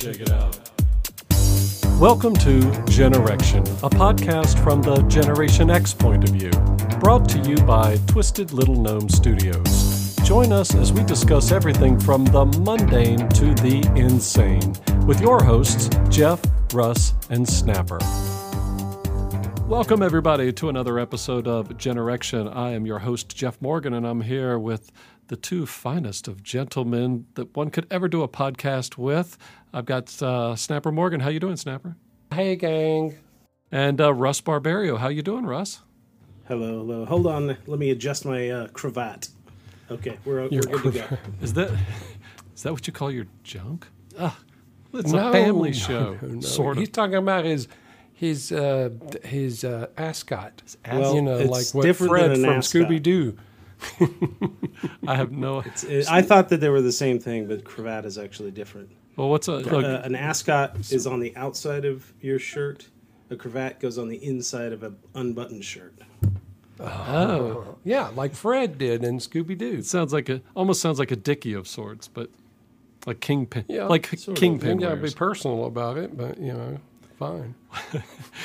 Check it out. Welcome to Generection, a podcast from the Generation X point of view, brought to you by Twisted Little Gnome Studios. Join us as we discuss everything from the mundane to the insane with your hosts, Jeff, Russ, and Snapper. Welcome, everybody, to another episode of Generection. I am your host, Jeff Morgan, and I'm here with the two finest of gentlemen that one could ever do a podcast with. I've got uh, Snapper Morgan. How you doing, Snapper? Hey, gang. And uh, Russ Barbario. How you doing, Russ? Hello, hello. Hold on. Let me adjust my uh, cravat. Okay, we're, we're good to go. Is that is that what you call your junk? Ah, it's No, a family show, no, no. sort He's talking about his his uh, his uh, ascot. Well, you know, it's like what different Fred from. Scooby Doo. I have no. It- I thought that they were the same thing, but cravat is actually different. Well, what's a look? Uh, an ascot is on the outside of your shirt. A cravat goes on the inside of an unbuttoned shirt. Oh, yeah, like Fred did in Scooby Doo. it sounds like a almost sounds like a dicky of sorts, but like kingpin, Yeah, like sort of. kingpin You gotta be personal about it, but you know, fine.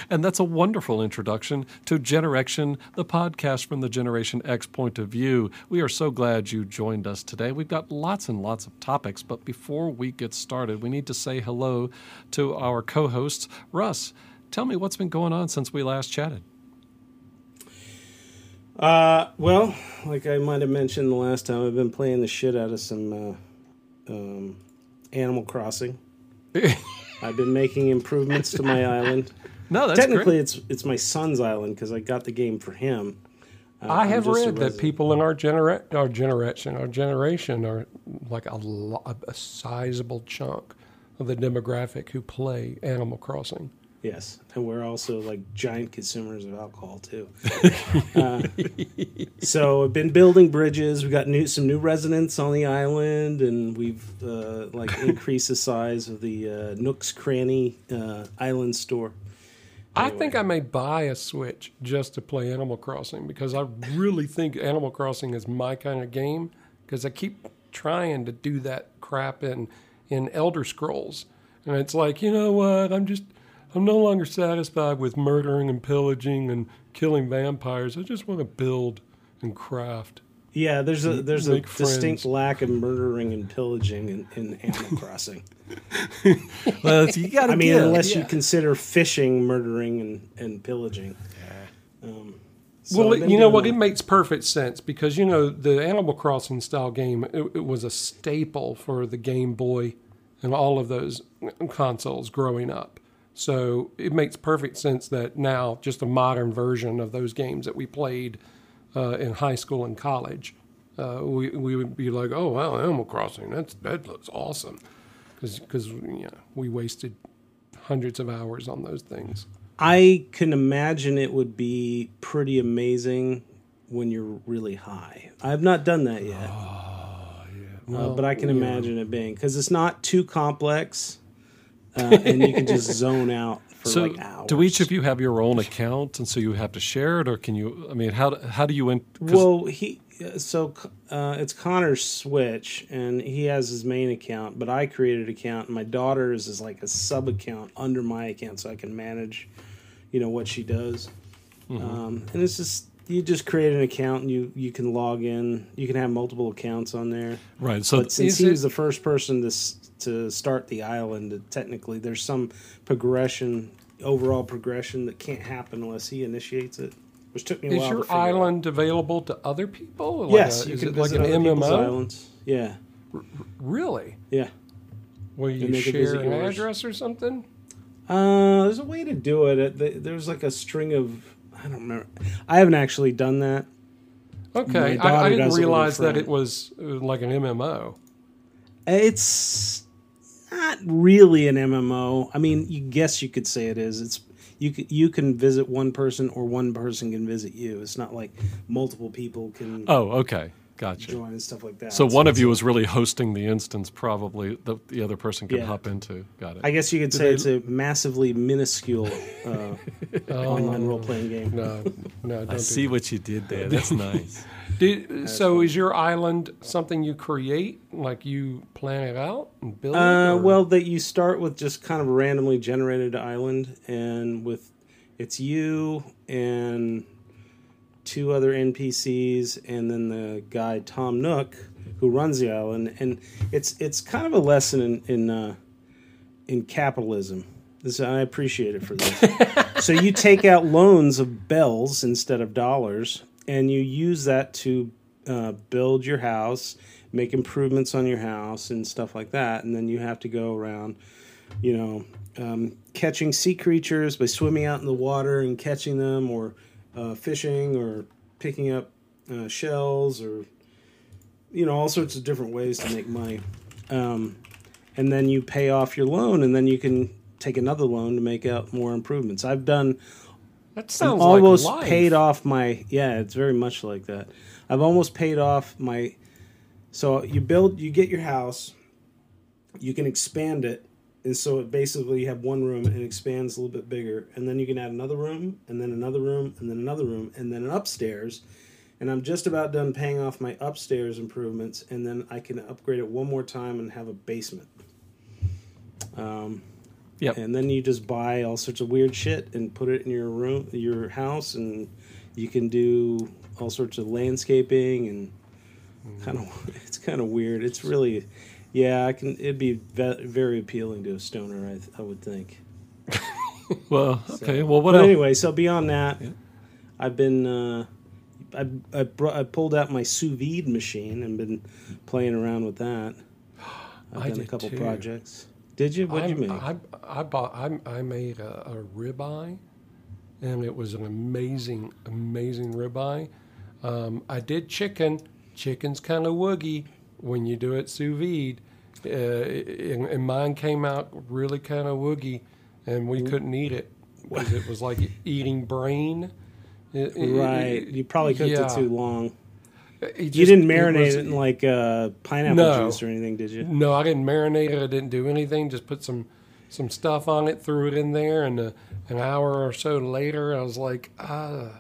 And that's a wonderful introduction to Generection, the podcast from the Generation X point of view. We are so glad you joined us today. We've got lots and lots of topics, but before we get started, we need to say hello to our co hosts. Russ, tell me what's been going on since we last chatted. Uh, well, like I might have mentioned the last time, I've been playing the shit out of some uh, um, Animal Crossing. I've been making improvements to my island. No, that's Technically, great. it's it's my son's island because I got the game for him. Uh, I have read that people in our genera- our generation, our generation, are like a, lo- a sizable chunk of the demographic who play Animal Crossing. Yes, and we're also like giant consumers of alcohol too. uh, so I've been building bridges. We got new some new residents on the island, and we've uh, like increased the size of the uh, Nooks Cranny uh, Island store. I think I may buy a Switch just to play Animal Crossing because I really think Animal Crossing is my kind of game because I keep trying to do that crap in in Elder Scrolls and it's like you know what I'm just I'm no longer satisfied with murdering and pillaging and killing vampires. I just want to build and craft. Yeah, there's a there's a Make distinct lack of murdering and pillaging in, in Animal Crossing. Well, you gotta. I mean, unless you consider fishing, murdering, and, and pillaging. Um, so well, I've you know what? It makes perfect sense because you know the Animal Crossing style game. It, it was a staple for the Game Boy and all of those consoles growing up. So it makes perfect sense that now just a modern version of those games that we played uh, in high school and college, uh, we we would be like, oh wow, Animal Crossing, that's that looks awesome, because know, we wasted hundreds of hours on those things. I can imagine it would be pretty amazing when you're really high. I've not done that yet. Uh, but I can imagine it being because it's not too complex, uh, and you can just zone out for So, like hours. do each of you have your own account, and so you have to share it, or can you? I mean, how do- how do you? In, Well, he so uh, it's Connor's Switch, and he has his main account, but I created an account, and my daughter's is like a sub account under my account, so I can manage, you know, what she does. Um, and it's just you just create an account, and you you can log in. You can have multiple accounts on there. right. So But since he it- was the first person to to start the island, technically there's some progression, overall progression that can't happen unless he initiates it, which took me a Is while. to your figure out. island available to other people? Like Yes, a- you can it like an MMO? islands. Yeah, Really? yeah. Where you And they can share an address or something? Uh, there's a way to do it. It- There's like a string of I don't remember. I haven't actually done that. Okay, I, I didn't does it with her realize that it was uh, like an MMO. It's not really an MMO. I mean, you guess you could say it is. It's you can, you can visit one person or one person can visit you. It's not like multiple people can oh, okay, gotcha. join and stuff like that. So one of you a- is really hosting the instance, probably that the other person can Yeah. hop into. Got it. I guess you could say it's a massively minuscule uh, Oh. online role playing game. No, no, don't I do see what you did there. That's nice. Did, so is your island something you create, like you plan it out and build? it, Uh, well, that you start with just kind of randomly generated island, and with it's you and two other NPCs, and then the guy Tom Nook who runs the island, and it's it's kind of a lesson in in uh, in capitalism. This I appreciate it for this. so you take out loans of bells instead of dollars, and you use that to uh, build your house, make improvements on your house, and stuff like that. And then you have to go around, you know, um, catching sea creatures by swimming out in the water and catching them, or uh, fishing, or picking up uh, shells, or you know, all sorts of different ways to make money. Um, and then you pay off your loan, and then you can take another loan to make out more improvements. I've done that sounds almost like paid off my yeah it's very much like that i've almost paid off my so you build you get your house you can expand it and so it basically you have one room and it expands a little bit bigger and then you can add another room and then another room and then another room and then an upstairs and i'm just about done paying off my upstairs improvements and then i can upgrade it one more time and have a basement um, Yep. and then you just buy all sorts of weird shit and put it in your room, your house, and you can do all sorts of landscaping and kind of. It's kind of weird. It's really, yeah. I can. It'd be ve- very appealing to a stoner. I, th- I would think. Well, okay. Well, what But else? anyway, so beyond that, I've been. Uh, I I, I pulled out my sous vide machine and been playing around with that. I've I done a couple too. projects. Did you? What'd you I'm- make? I, I bought. I, I made a, a ribeye, and it was an amazing, amazing ribeye. Um, I did chicken. Chicken's kind of woogy when you do it sous vide, uh, and, and mine came out really kind of woogie, and we couldn't eat it because it was like eating brain. It- it- right. You probably cooked yeah. it too long. it You didn't it marinate was- it in like uh, pineapple No. juice or anything, did you? No, I didn't marinate it. I didn't do anything. Just put some some stuff on it, threw it in there, and uh, an hour or so later, I was like, ah.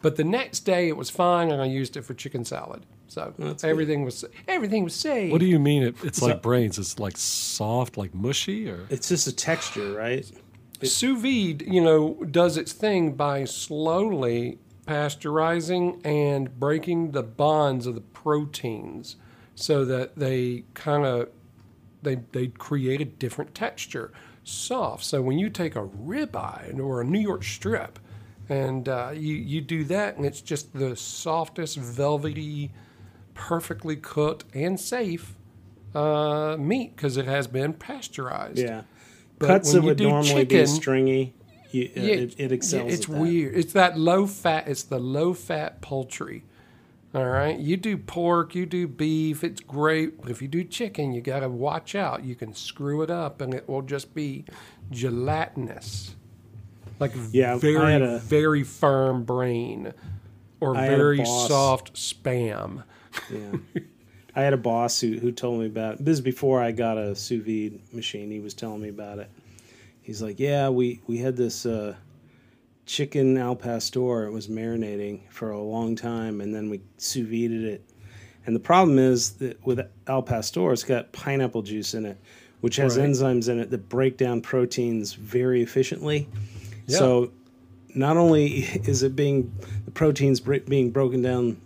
But the next day, it was fine, and I used it for chicken salad. So That's good. everything was everything was safe. What do you mean? It, it's So- like brains. It's like soft, like mushy, or It's just a texture, right? sous vide, you know, does its thing by slowly pasteurizing and breaking the bonds of the proteins so that they kind of they they create a different texture, soft. So when you take a ribeye or a New York strip, and uh, you you do that, and it's just the softest, velvety, perfectly cooked and safe uh, meat because it has been pasteurized. Yeah. But Cuts that you would do normally be chicken- stringy. You, uh, Yeah, it, it excels. it's weird. It's that low fat. It's the low fat poultry. All right. You do pork, you do beef. It's great. But if you do chicken, you got to watch out. You can screw it up, and it will just be gelatinous, like Yeah, very a- very firm brain, or I very soft spam. Yeah. I had a boss who, who told me about this is before I got a sous vide machine. He was telling me about it. He's like, "Yeah, we we had this uh, chicken al pastor. It was marinating for a long time, and then we sous vided it. And the problem is that with al pastor, it's got pineapple juice in it, which has Right. enzymes in it that break down proteins very efficiently. Yeah. So not only is it being the proteins being broken down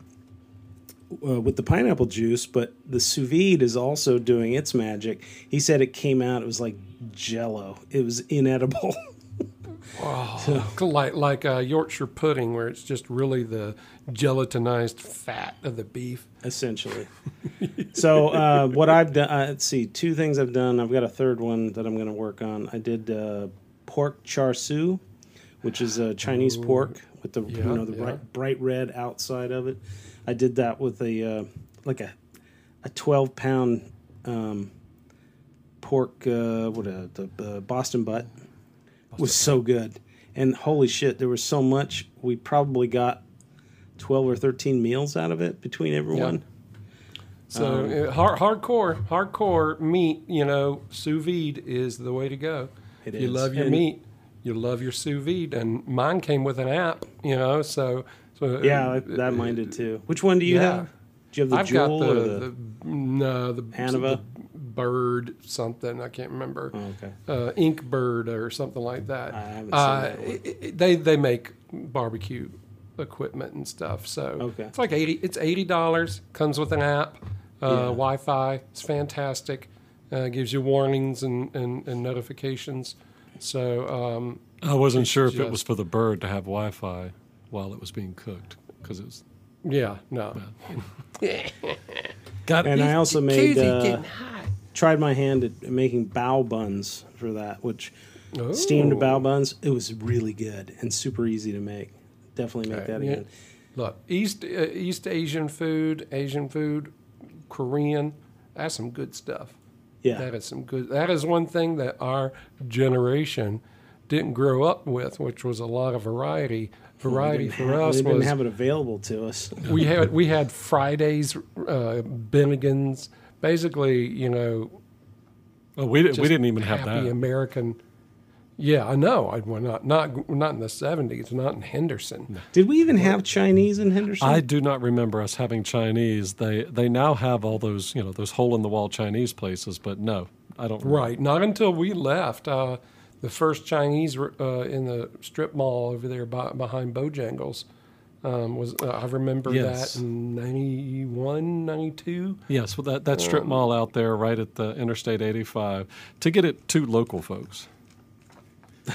uh, with the pineapple juice, but the sous vide is also doing its magic. He said it came out; it was like Jello. It was inedible. Oh, like like uh, Yorkshire pudding, where it's just really the gelatinized fat of the beef. essentially. so uh, what I've done, uh, let's see, two things I've done. I've got a third one that I'm going to work on. I did uh, pork char siu, which is a Chinese pork with the Yeah, you know the yeah. bright, bright red outside of it. I did that with a uh, like a a 12 pound um, pork uh, what a the uh, Boston butt was so good. And holy shit, there was so much. We probably got 12 or 13 meals out of it between everyone. So Um, hard, hardcore, hardcore meat. You know, sous vide is the way to go. It you is. love your And- meat. You love your sous vide, and mine came with an app. You know, so So Yeah, uh, that, that mine did too. Which one do you yeah. have? Do you have the I've got the, or the? the no the Panava? the bird something I can't remember. oh, okay. uh, Inkbird or something like that. I haven't seen uh, that one. it- it- they they make barbecue equipment and stuff. So Okay. it's like eighty. It's eighty dollars. Comes with an app, uh, Yeah. Wi-Fi. It's fantastic. Uh, gives you warnings and, and, and notifications. So um, I wasn't sure if it was for the bird to have Wi-Fi while it was being cooked because it was. yeah, no. Got And I also made uh, tried my hand at making bao buns for that, which steamed Oh. bao buns. It was really good and super easy to make. Definitely make Okay, that yeah. again. Look, East uh, East Asian food, Asian food, Korean. That's some good stuff. Yeah, That is some good. That is one thing that our generation didn't grow up with, which was a lot of variety. Variety for they us didn't was have it available to us. we had we had Fridays, uh, Bennigan's, basically, you know, Oh, we, didn't we didn't even have happy that. American. Yeah, I know. I well, not not not in the seventies, not in Henderson. Did we even have Chinese in Henderson? I do not remember us having Chinese. They they now have all those you know those hole in the wall Chinese places, but no, I don't. remember. Right, not until we left. Uh, the first Chinese uh, in the strip mall over there by, behind Bojangles um, was. Uh, I remember Yes. that in 91, 92. Yes, well, that that strip Um, mall out there, right at the Interstate 85, to get it to local folks.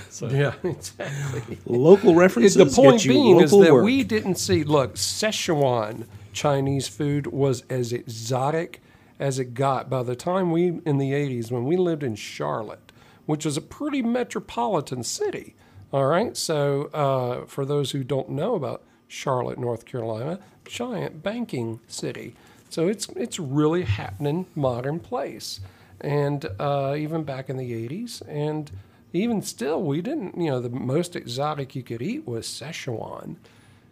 So, Yeah, exactly. local references. the point get you being is local that work. we didn't see. Look, Szechuan Chinese food was as exotic as it got by the time we in the '80s when we lived in Charlotte, which is a pretty metropolitan city. All right, so uh, for those who don't know about Charlotte, North Carolina, giant banking city. So it's it's really happening modern place, and uh, even back in the '80s, and even still, we didn't. You know, the most exotic you could eat was Szechuan.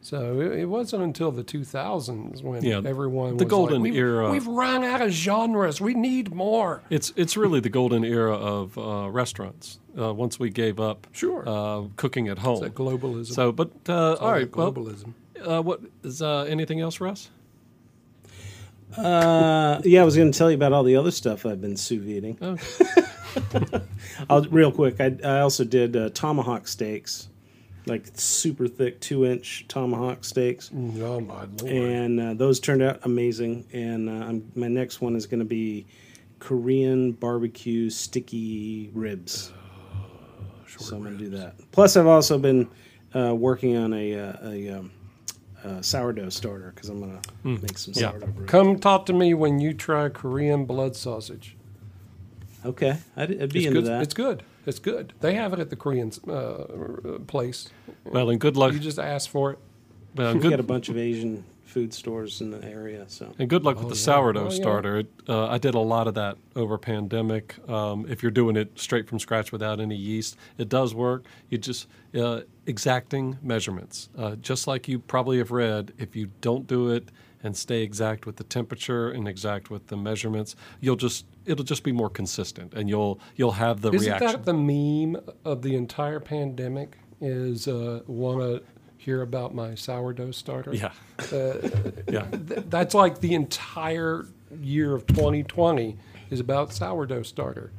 So it, it wasn't until the 2000s when Yeah, everyone the was golden like, we've, era. We've run out of genres. We need more. It's it's really the golden era of uh, restaurants. Uh, once we gave up Sure. uh, cooking at home. That globalism. So, but uh, It's all right. that Well, globalism. uh, what is uh, anything else, Russ? Uh, yeah, I was going to tell you about all the other stuff I've been sous videing. Oh. I'll, real quick, I, I also did uh, tomahawk steaks, like super thick two inch tomahawk steaks, oh my lord! and uh, those turned out amazing. And uh, I'm, my next one is going to be Korean barbecue sticky ribs. so I'm going to do that. Plus, I've also been uh, working on a, uh, a, um, uh sourdough starter because I'm going to make some Yeah. sourdough bread. Come talk to me when you try Korean blood sausage. Okay, I'd, I'd be It's into good. that. It's good. It's good. They have it at the Korean uh, place. Well, and good luck. You just ask for it. Well, We've got a bunch of Asian food stores in the area, so and good luck with Oh, the yeah. sourdough Oh, yeah. starter. It, uh, I did a lot of that over pandemic. Um, if you're doing it straight from scratch without any yeast, it does work. You just uh, exacting measurements, uh, just like you probably have read. If you don't do it and stay exact with the temperature and exact with the measurements, you'll just it'll just be more consistent, and you'll you'll have the reaction. Isn't that the meme of the entire pandemic? Is uh, want to hear about my sourdough starter? yeah, Uh, yeah. th- that's like the entire year of 2020 is about sourdough starter.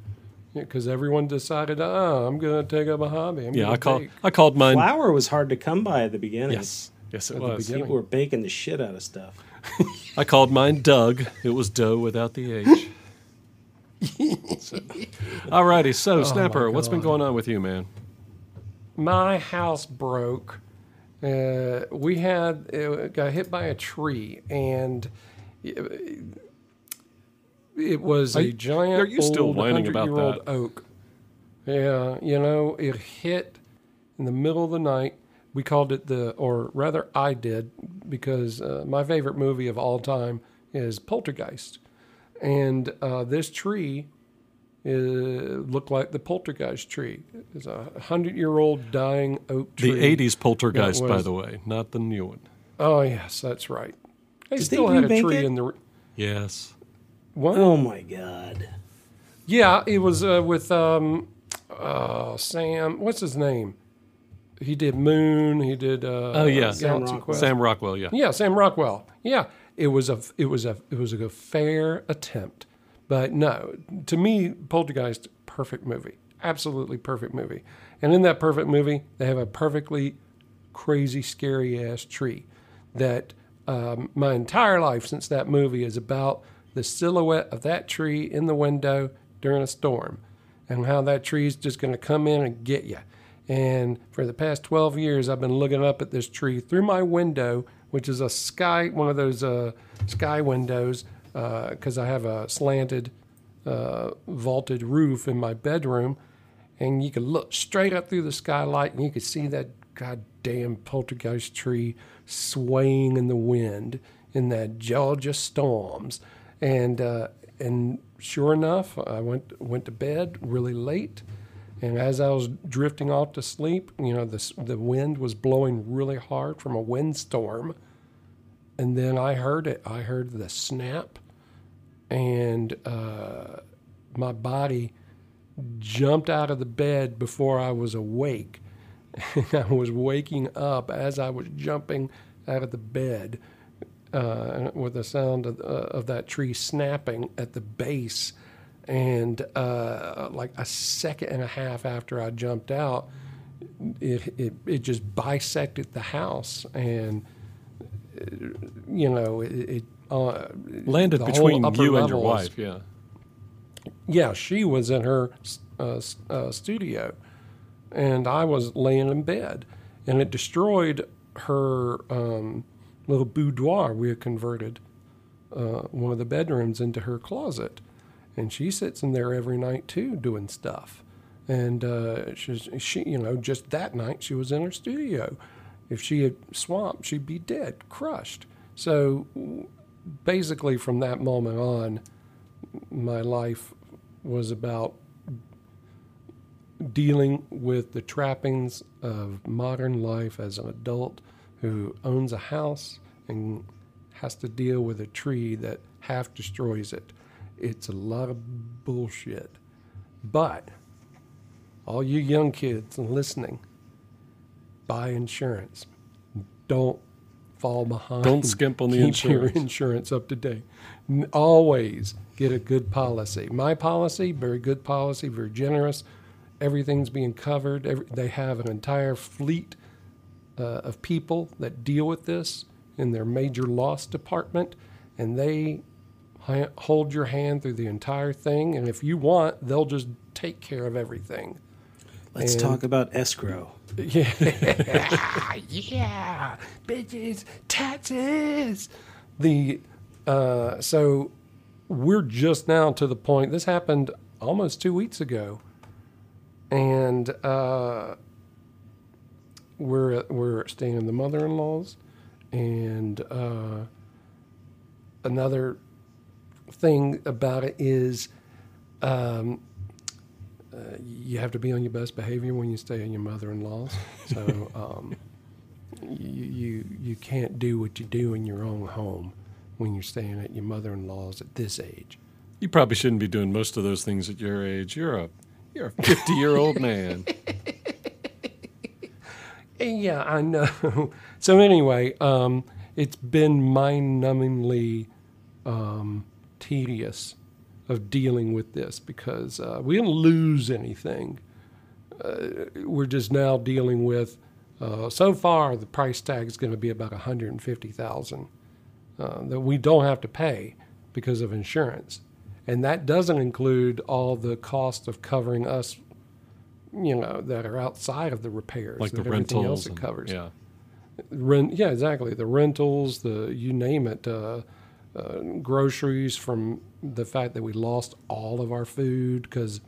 Because everyone decided, oh, I'm going to take up a hobby. I'm Yeah, I call bake." I called mine. flour was hard to come by at the beginning. Yes, yes, it At was. beginning. people were baking the shit out of stuff. I called mine Doug. It was Doe without the H. So- Alrighty, so Snapper, what's been going on with you, man? my house broke. Uh, we had it got hit by a tree, and it, it was Are a you- giant. are you still old, whining about 100-year-old that? oak? Yeah, you know, it hit in the middle of the night. We called it the, or rather, I did, because uh, my favorite movie of all time is Poltergeist, and uh, this tree uh, looked like the poltergeist tree. It's a hundred-year-old dying oak tree. The '80s poltergeist, That by the way, not the new one. Oh yes, that's right. They Did they still had a tree it? in the. Yes. What? Oh my god! Yeah, it was uh, with um, uh, Sam. What's his name? He did Moon. He did. Uh, Oh, yeah. Sam Galaxy Rockwell. Quest. Sam Rockwell, yeah. Yeah, Sam Rockwell. Yeah, it was a it was a it was a fair attempt, but no, to me, Poltergeist, perfect movie, absolutely perfect movie. And in that perfect movie, they have a perfectly crazy, scary ass tree that um, my entire life since that movie is about the silhouette of that tree in the window during a storm and how that tree is just going to come in and get you. And for the past 12 years, I've been looking up at this tree through my window, which is a sky, one of those uh, sky windows, because I have a slanted, uh, vaulted roof in my bedroom. And you could look straight up through the skylight and you could see that goddamn poltergeist tree swaying in the wind in that Georgia storms. And, uh, and sure enough, I went, went to bed really late. And as I was drifting off to sleep, you know, the, the wind was blowing really hard from a windstorm. And then I heard it. I heard the snap, and uh, my body jumped out of the bed before I was awake. And I was waking up as I was jumping out of the bed uh, with the sound of, uh, of that tree snapping at the base. And uh, like a second and a half after I jumped out, it, it, it just bisected the house. And, you know, it, it uh, Landed between you and your wife, yeah. yeah, she was in her uh, uh, studio, and I was laying in bed, and it destroyed her um, little boudoir. We had converted uh, one of the bedrooms into her closet, and she sits in there every night too, doing stuff. And uh, she's she, you know, just that night she was in her studio. If she had swamped, she'd be dead, crushed. So basically, from that moment on, my life was about dealing with the trappings of modern life as an adult who owns a house and has to deal with a tree that half destroys it. It's a lot of bullshit. But all you young kids listening, buy insurance. Don't fall behind. Don't skimp on the Keep your insurance. insurance up to date. Always get a good policy. My policy, very good policy, very generous. Everything's being covered. Every, they have an entire fleet uh, of people that deal with this in their major loss department, and they hold your hand through the entire thing. And if you want, they'll just take care of everything. Let's And- talk about escrow. Yeah, yeah, bitches, taxes. The uh, so we're just now to the point. This happened almost two weeks ago, and uh, we're we're staying in the mother-in-law's, and uh, another thing about it is. Um, uh, you have to be on your best behavior when you stay in your mother-in-law's. So um, you, you you can't do what you do in your own home when you're staying at your mother-in-law's at this age. You probably shouldn't be doing most of those things at your age. You're a you're a 50 year old man. Yeah, I know. so anyway, um, it's been mind-numbingly um, tedious of dealing with this because uh, we didn't lose anything. Uh, we're just now dealing with. Uh, so far, the price tag is going to be about one hundred and fifty thousand uh, that we don't have to pay because of insurance, and that doesn't include all the cost of covering us. You know that are outside of the repairs, Like the rentals. else it and- covers Yeah. rent yeah exactly the rentals the you name it uh, uh, groceries from the fact that we lost all of our food because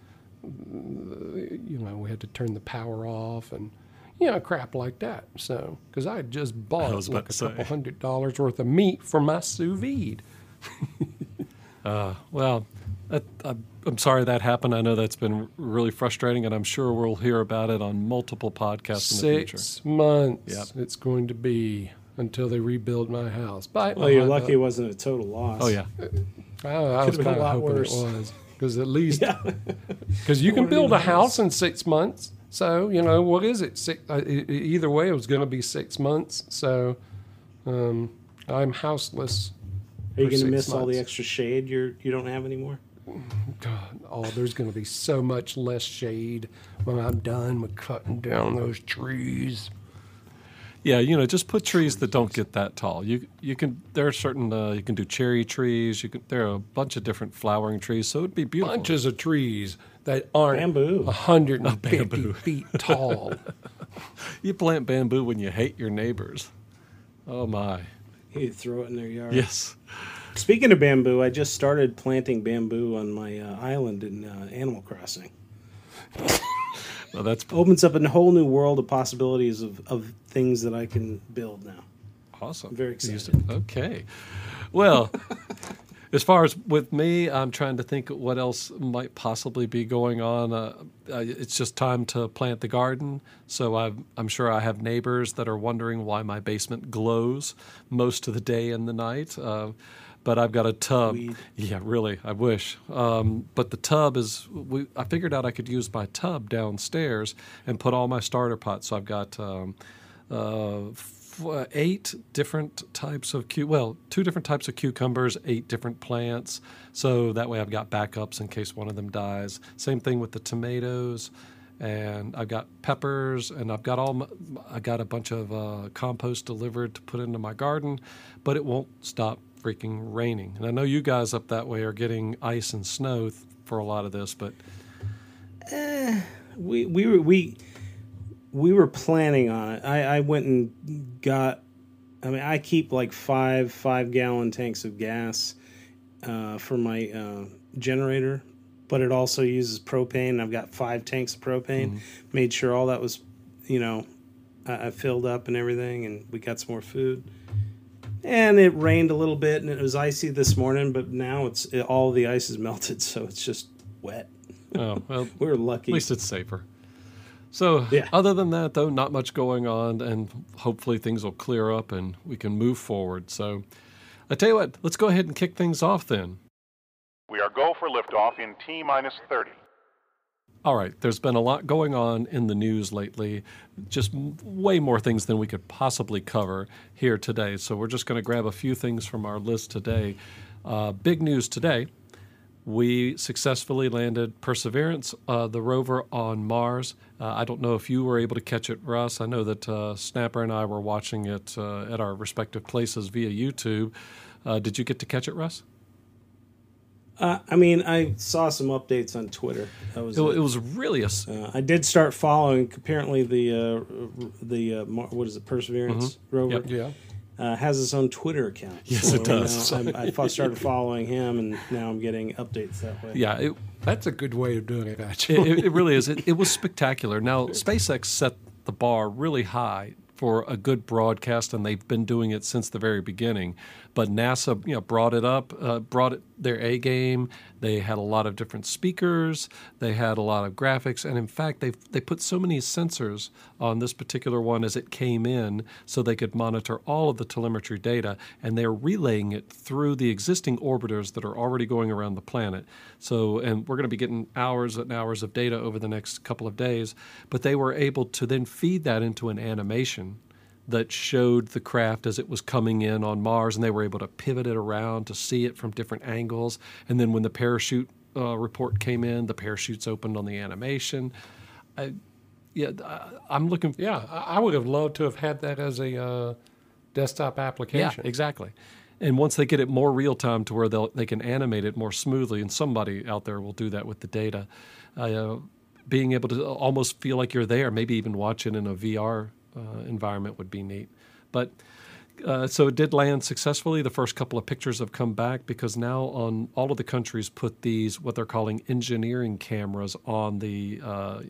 you know we had to turn the power off and you know crap like that so because i just bought was like a couple hundred dollars worth of meat for my sous vide Uh, well, that, I'm, I'm sorry that happened. I know that's been really frustrating, and I'm sure we'll hear about it on multiple podcasts in the future. six months Yep. it's going to be until they rebuild my house but Well, you're lucky it wasn't a total loss. Oh yeah, I, I was Could've been a kind of hoping worse. it was because at least Yeah. Because you can build a even house in six months So you know what is it? Six, uh, either way, it was going to be six months. So um, I'm houseless. Are you going to six miss all the extra shade you're you don't have anymore? God, oh, there's going to be so much less shade when I'm done with cutting down those trees. Yeah, you know, just put trees that don't get that tall. You you can there are certain uh, you can do cherry trees. You can there are a bunch of different flowering trees, so it'd be beautiful. Bunches of trees that aren't Bamboo. 150 bamboo. feet tall. You plant bamboo when you hate your neighbors. Oh my! You throw it in their yard. Yes. Speaking of bamboo, I just started planting bamboo on my uh, island in uh, Animal Crossing. Well, that's Opens up a whole new world of possibilities of, of things that I can build now. awesome. I'm very excited. Okay. Well, as far as with me, I'm trying to think what else might possibly be going on. Uh, uh, it's just time to plant the garden. So I've, I'm sure I have neighbors that are wondering why my basement glows most of the day and the night. Uh, but I've got a tub. Weed. Yeah, really, I wish. Um, but the tub is. We, I figured out I could use my tub downstairs and put all my starter pots. So I've got. Um, uh, f- eight different types of cu- well, two different types of cucumbers, eight different plants. So that way I've got backups in case one of them dies. Same thing with the tomatoes, and I've got peppers, and I've got all my, I got a bunch of uh, compost delivered to put into my garden, but it won't stop freaking raining. And I know you guys up that way are getting ice and snow th- for a lot of this, but We we were we we were planning on it. I, I went and got. I mean, I keep like five five gallon tanks of gas uh, for my uh, generator, but it also uses propane. I've got five tanks of propane. Made sure all that was, you know, I, I filled up and everything, and we got some more food. And it rained a little bit, and it was icy this morning, but now it's it, all the ice is melted, so it's just wet. oh well. we are lucky. At least it's safer. So, Yeah. other than that, though, not much going on, and hopefully things will clear up and we can move forward. So, I tell you what, let's go ahead and kick things off then. We are go for liftoff in T minus 30. All right, there's been a lot going on in the news lately, just way more things than we could possibly cover here today. So, we're just going to grab a few things from our list today. Uh, big news today we successfully landed Perseverance, uh, the rover on Mars. Uh, I don't know if you were able to catch it, Russ. I know that uh, Snapper and I were watching it uh, at our respective places via YouTube. Uh, did you get to catch it, Russ? Uh, I mean, I saw some updates on Twitter. That was It, it. it was really a. s- Uh, I did start following. Apparently, the uh, the uh, what is it, Perseverance rover Mm-hmm. Yep. yeah. uh, has its own Twitter account. Yes, it does. I'm- I, started following him, and now I'm getting updates that way. Yeah, it, That's a good way of doing it, actually. it, it, it really is. It, it was spectacular. Now, SpaceX set the bar really high for a good broadcast, and they've been doing it since the very beginning. But NASA, you know, brought it up, uh, brought it their A game. They had a lot of different speakers. They had a lot of graphics, and in fact, they they put so many sensors on this particular one as it came in, so they could monitor all of the telemetry data, and they're relaying it through the existing orbiters that are already going around the planet. So, and we're going to be getting hours and hours of data over the next couple of days. But they were able to then feed that into an animation that showed the craft as it was coming in on Mars, and they were able to pivot it around to see it from different angles. And then when the parachute uh, report came in, the parachutes opened on the animation. I, yeah, I, I'm looking. yeah, I would have loved to have had that as a uh, desktop Yeah, application. exactly. And once they get it more real time to where they they can animate it more smoothly, and somebody out there will do that with the data, uh, being able to almost feel like you're there, maybe even watching in a VR uh, environment would be neat. But uh, so it did land successfully. The first couple of pictures have come back because now on all of the countries put these what they're calling engineering cameras on the uh,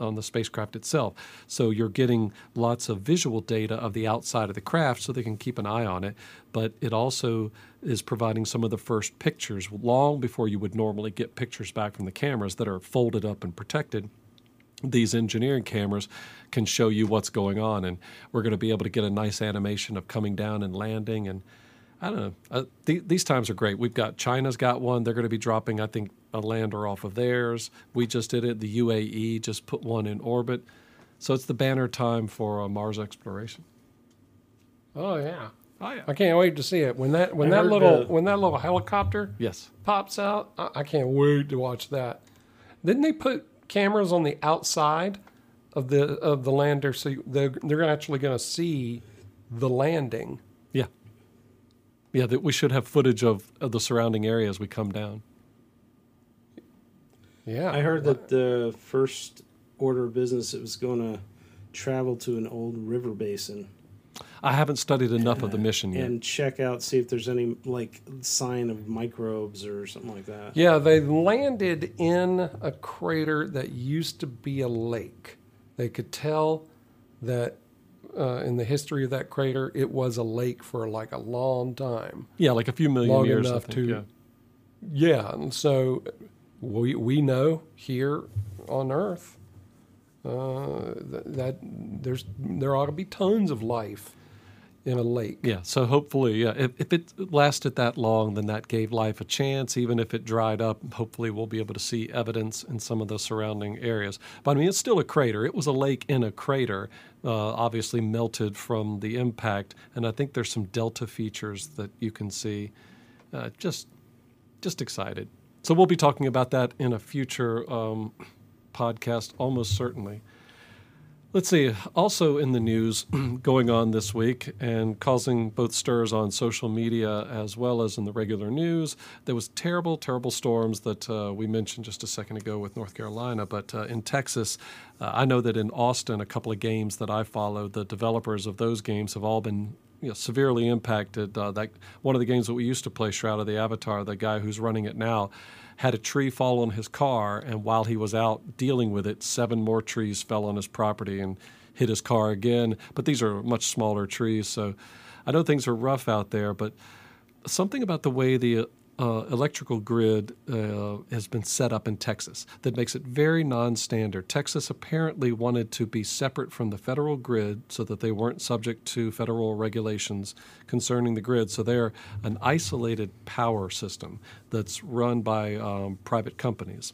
on the spacecraft itself. So you're getting lots of visual data of the outside of the craft so they can keep an eye on it. But it also is providing some of the first pictures long before you would normally get pictures back from the cameras that are folded up and protected these engineering cameras can show you what's going on and we're going to be able to get a nice animation of coming down and landing and I don't know. Uh, th- these times are great. We've got China's got one. They're going to be dropping, I think, a lander off of theirs. We just did it. The UAE just put one in orbit. So it's the banner time for uh, Mars exploration. Oh yeah. Oh yeah. I can't wait to see it when that when I that little the- when that little helicopter Yes. pops out. I, I can't wait to watch that. Didn't they put cameras on the outside of the of the lander so they're they're actually going to see the landing? Yeah. Yeah. That we should have footage of, of the surrounding area as we come down. Yeah, I heard that the first order of business it was going to travel to an old river basin I haven't studied enough of the mission yet. and check out see if there's any like sign of microbes or something like that. Yeah, they landed in a crater that used to be a lake. They could tell that uh, in the history of that crater, it was a lake for like a long time. yeah, like a few million long years. Enough think, to- yeah. Yeah, and so we we know here on Earth uh, that, that there's there ought to be tons of life in a lake. Yeah, so hopefully, yeah, if, if it lasted that long, then that gave life a chance. Even if it dried up, hopefully we'll be able to see evidence in some of the surrounding areas. But I mean, it's still a crater. It was a lake in a crater, uh, obviously melted from the impact, and I think there's some delta features that you can see. Uh, just, just excited. So we'll be talking about that in a future um, podcast, almost certainly. Let's see. Also in the news going on this week and causing both stirs on social media as well as in the regular news, there was terrible, terrible storms that uh, we mentioned just a second ago with North Carolina. But uh, in Texas, uh, I know that in Austin, a couple of games that I followed, the developers of those games have all been you know, severely impacted. Uh, that one of the games that we used to play, Shroud of the Avatar, the guy who's running it now, had a tree fall on his car, and while he was out dealing with it, seven more trees fell on his property and hit his car again. But these are much smaller trees, so I know things are rough out there. But something about the way the uh, electrical grid uh, has been set up in Texas that makes it very non standard. Texas apparently wanted to be separate from the federal grid so that they weren't subject to federal regulations concerning the grid. So they're an isolated power system that's run by um, private companies.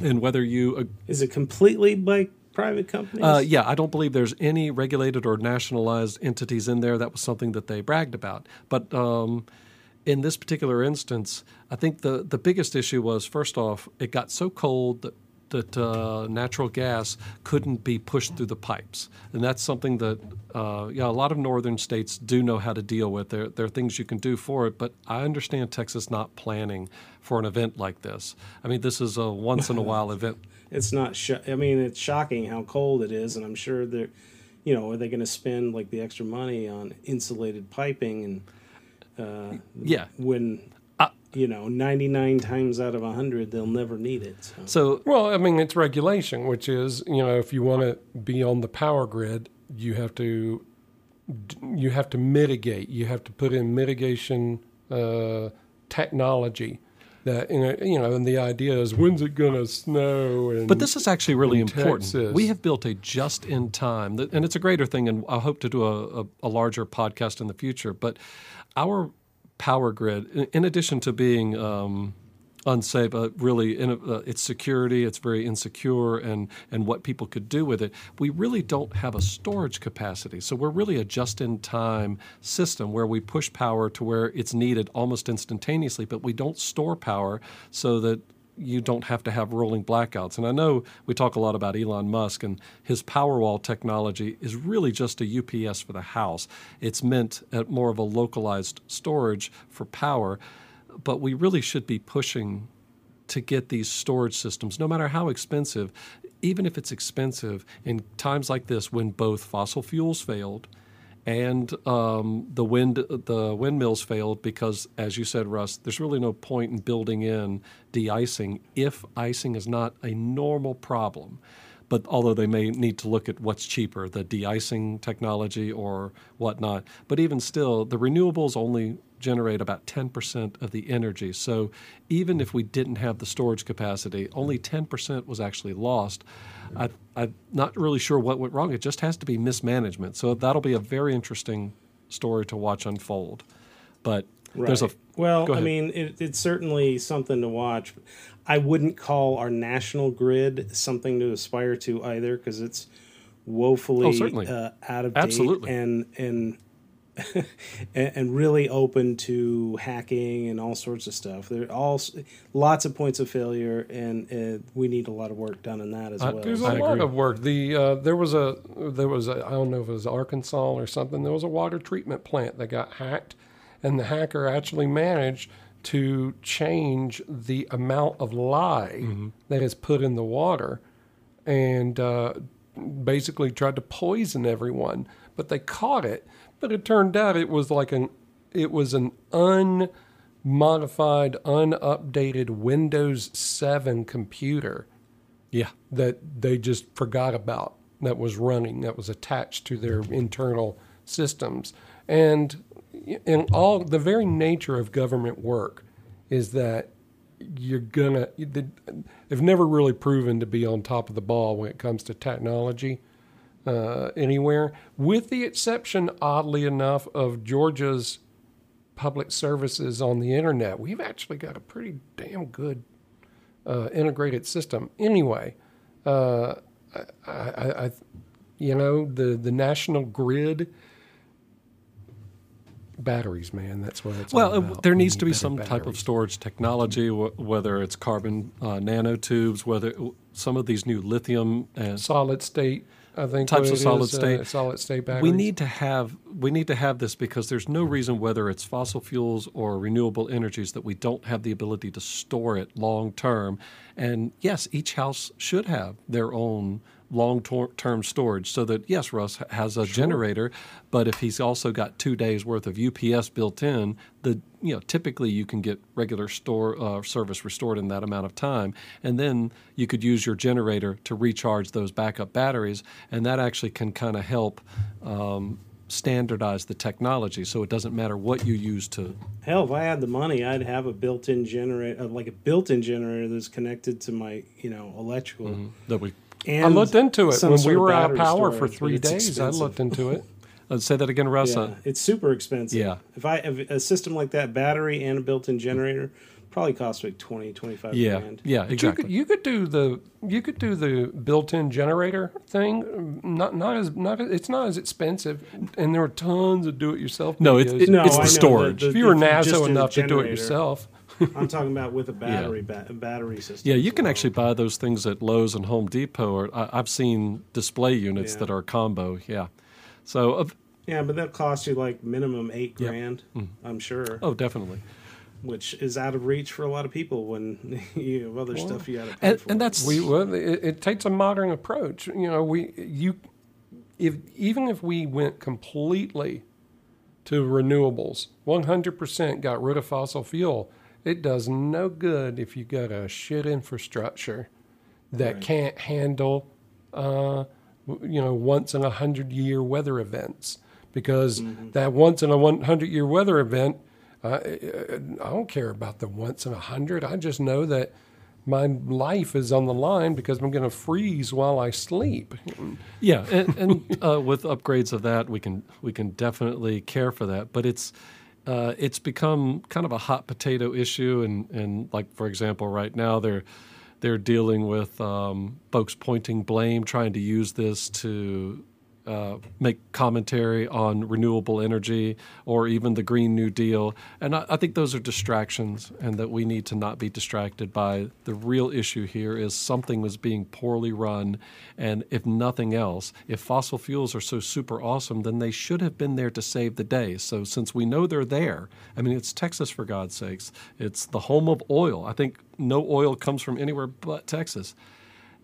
And whether you ag- Is it completely by private companies? uh, yeah, I don't believe there's any regulated or nationalized entities in there. That was something that they bragged about. But um, in this particular instance, I think the, the biggest issue was first off, it got so cold that that uh, natural gas couldn't be pushed through the pipes, and that's something that uh, yeah a lot of northern states do know how to deal with. There there are things you can do for it, but I understand Texas not planning for an event like this. I mean, this is a once in a while event. it's not. Sh- I mean, it's shocking how cold it is, and I'm sure they're, you know, are they going to spend like the extra money on insulated piping and uh, Yeah, when Uh, you know 99 times out of 100 they'll never need it. So. so Well, I mean, it's regulation, which is you know if you want to be on the power grid, you have to you have to mitigate. You have to put in mitigation uh, technology. That you know, you know, and the idea is when's it going to snow? And But this is actually really important. Texas. We have built a just in time, and it's a greater thing, and I hope to do a, a, a larger podcast in the future. But our power grid, in- addition to being um, unsafe, uh, really, in, uh, its security, it's very insecure, and, and what people could do with it, we really don't have a storage capacity. So we're really a just in time system where we push power to where it's needed almost instantaneously, but we don't store power so that you don't have to have rolling blackouts. And I know we talk a lot about Elon Musk and his Powerwall technology is really just a UPS for the house. It's meant at more of a localized storage for power, but we really should be pushing to get these storage systems, no matter how expensive, even if it's expensive in times like this when both fossil fuels failed and um, the wind the windmills failed because, as you said, Russ, there's really no point in building in de-icing if icing is not a normal problem. But although they may need to look at what's cheaper, the de-icing technology or whatnot, but even still, the renewables only generate about 10% of the energy. So even if we didn't have the storage capacity, only 10% was actually lost. I, I'm not really sure what went wrong. It just has to be mismanagement. So that'll be a very interesting story to watch unfold. But there's a well, I mean, it, it's certainly something to watch. I wouldn't call our national grid something to aspire to either because it's woefully Oh, uh, out of date Absolutely. and and and and really open to hacking and all sorts of stuff. There are all lots of points of failure, and uh, we need a lot of work done in that as I- well. There's a I lot agree. of work. The uh, there was a there was a I don't know if it was Arkansas or something. There was a water treatment plant that got hacked, and the hacker actually managed to change the amount of lye Mm-hmm. that is put in the water, and uh, basically tried to poison everyone. But they caught it. But it turned out it was like an it was an unmodified, unupdated Windows 7 computer yeah. that they just forgot about that was running that was attached to their internal systems and in all the very nature of government work is that you're gonna they've never really proven to be on top of the ball when it comes to technology uh, anywhere with the exception oddly enough of georgia's public services on the internet we've actually got a pretty damn good uh, integrated system. Anyway, uh, I, I, I, you know, the the national grid batteries, man. That's what it's Well, uh, there We needs need to be some type of storage technology, wh- whether it's carbon uh, nanotubes, whether some of these new lithium and solid state. I think Types of solid is, uh, state. solid state batteries. we need to have we need to have this because there's no reason whether it's fossil fuels or renewable energies that we don't have the ability to store it long term and yes each house should have their own long term storage so that yes Russ has a generator but if he's also got 2 days worth of UPS built in the you know typically you can get regular store uh, service restored in that amount of time and then you could use your generator to recharge those backup batteries and that actually can kind of help um, standardize the technology so it doesn't matter what you use to Hell, if I had the money, I'd have a built-in generator, like a built-in generator that's connected to my, you know, electrical. that we And I looked into it when we were out of power for storage, but three days. expensive. I looked into it. uh, say that again Russ Yeah, it's super expensive. Yeah. If I if a system like that, battery and a built-in generator, probably costs like 20, 25 yeah grand. yeah exactly You could, you could do the you could do the built-in generator thing. Not not as not it's not as expensive, and there are tons of do-it-yourself. No, it's- it- No, it's the know, storage. the- if you were if NASA just did a enough to do it yourself, I'm talking about with a battery ba- battery system. yeah you can well. actually buy those things at Lowe's and Home Depot or I, I've seen display units Yeah. that are combo yeah so uh, Yeah, but that costs you like minimum eight Yep. grand, Mm. I'm sure, oh definitely which is out of reach for a lot of people when you have other stuff you got to pay and, for. and that's we well, it, it takes a modern approach. You know, we you if even if we went completely to renewables, one hundred percent got rid of fossil fuel, it does no good if you got a shit infrastructure that Right. can't handle, uh, you know, once in a hundred year weather events. Because that once in a one hundred year weather event, uh, I don't care about the once in a hundred. I just know that my life is on the line because I'm going to freeze while I sleep. Yeah, and, and uh, with upgrades of that, we can we can definitely care for that. But it's uh, it's become kind of a hot potato issue, and, and like for example, right now they're they're dealing with um, folks pointing blame, trying to use this to uh, make commentary on renewable energy or even the Green New Deal. And I, I think those are distractions, and that we need to not be distracted by the real issue here is something was being poorly run. And if nothing else, if fossil fuels are so super awesome, then they should have been there to save the day. So since we know they're there, I mean, it's Texas for God's sakes, it's the home of oil. I think no oil comes from anywhere but Texas.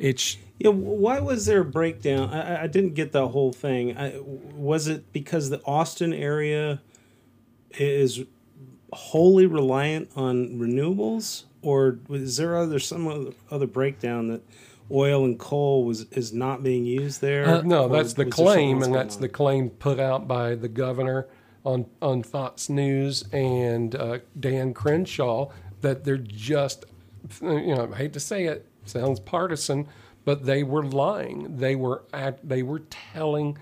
It's Yeah, why was there a breakdown? I, I- didn't get the whole thing. I, was it because the Austin area is wholly reliant on renewables, or is there other some other, other breakdown that oil and coal was is not being used there? Uh, no, that's the was there something claim, and that's on? the claim put out by the governor on on Fox News and uh, Dan Crenshaw that they're just, you know, I hate to say it, sounds partisan, but they were lying. They were act, they were telling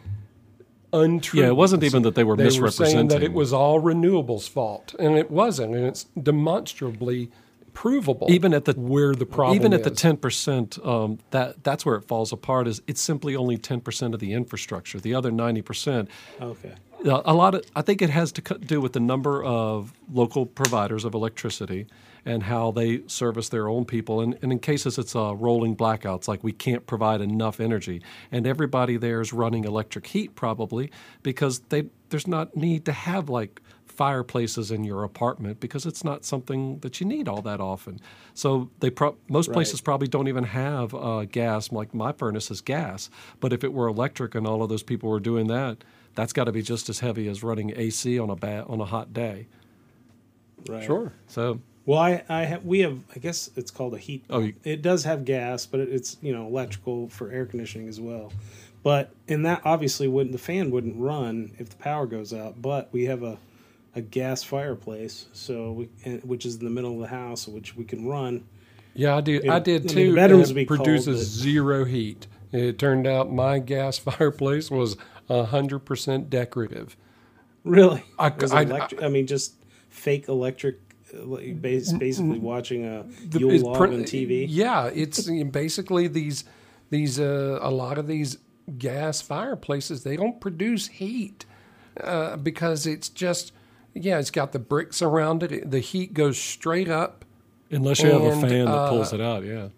untrue. Yeah, it wasn't even that they were they were saying misrepresenting. that it was all renewables' fault, and it wasn't, and it's demonstrably provable. Even at the- where the problem, even at the ten percent, um, that that's where it falls apart. Is it's simply only ten percent of the infrastructure. The other ninety percent, Okay. uh, a lot of I think it has to do with the number of local providers of electricity and how they service their own people. And, and in cases it's uh, rolling blackouts, like we can't provide enough energy, and everybody there is running electric heat probably because they there's not need to have like fireplaces in your apartment because it's not something that you need all that often. So they pro- most Right. places probably don't even have uh, gas. Like my furnace is gas, but if it were electric and all of those people were doing that, that's got to be just as heavy as running AC on a ba- on a hot day. Right. sure. So Well, I, I have, we have, I guess it's called a heat. Oh, you- it does have gas, but it- it's you know electrical for air conditioning as well. But and that obviously wouldn't the fan wouldn't run if the power goes out. But we have a a gas fireplace, so we and, which is in the middle of the house, which we can run. Yeah, I did. I I did too. the bedrooms it be cold, produces zero heat. It turned out my gas fireplace was hundred percent decorative. Really, I- I- electric- I, mean, just fake electric. Uh, like, bas- Basically, watching a The- Yule log pre- on TV. Yeah, it's basically these these uh, a lot of these gas fireplaces they don't produce heat uh, because it's just yeah it's got the bricks around it. it. The heat goes straight up. unless you have a And, fan that pulls uh, it out, yeah,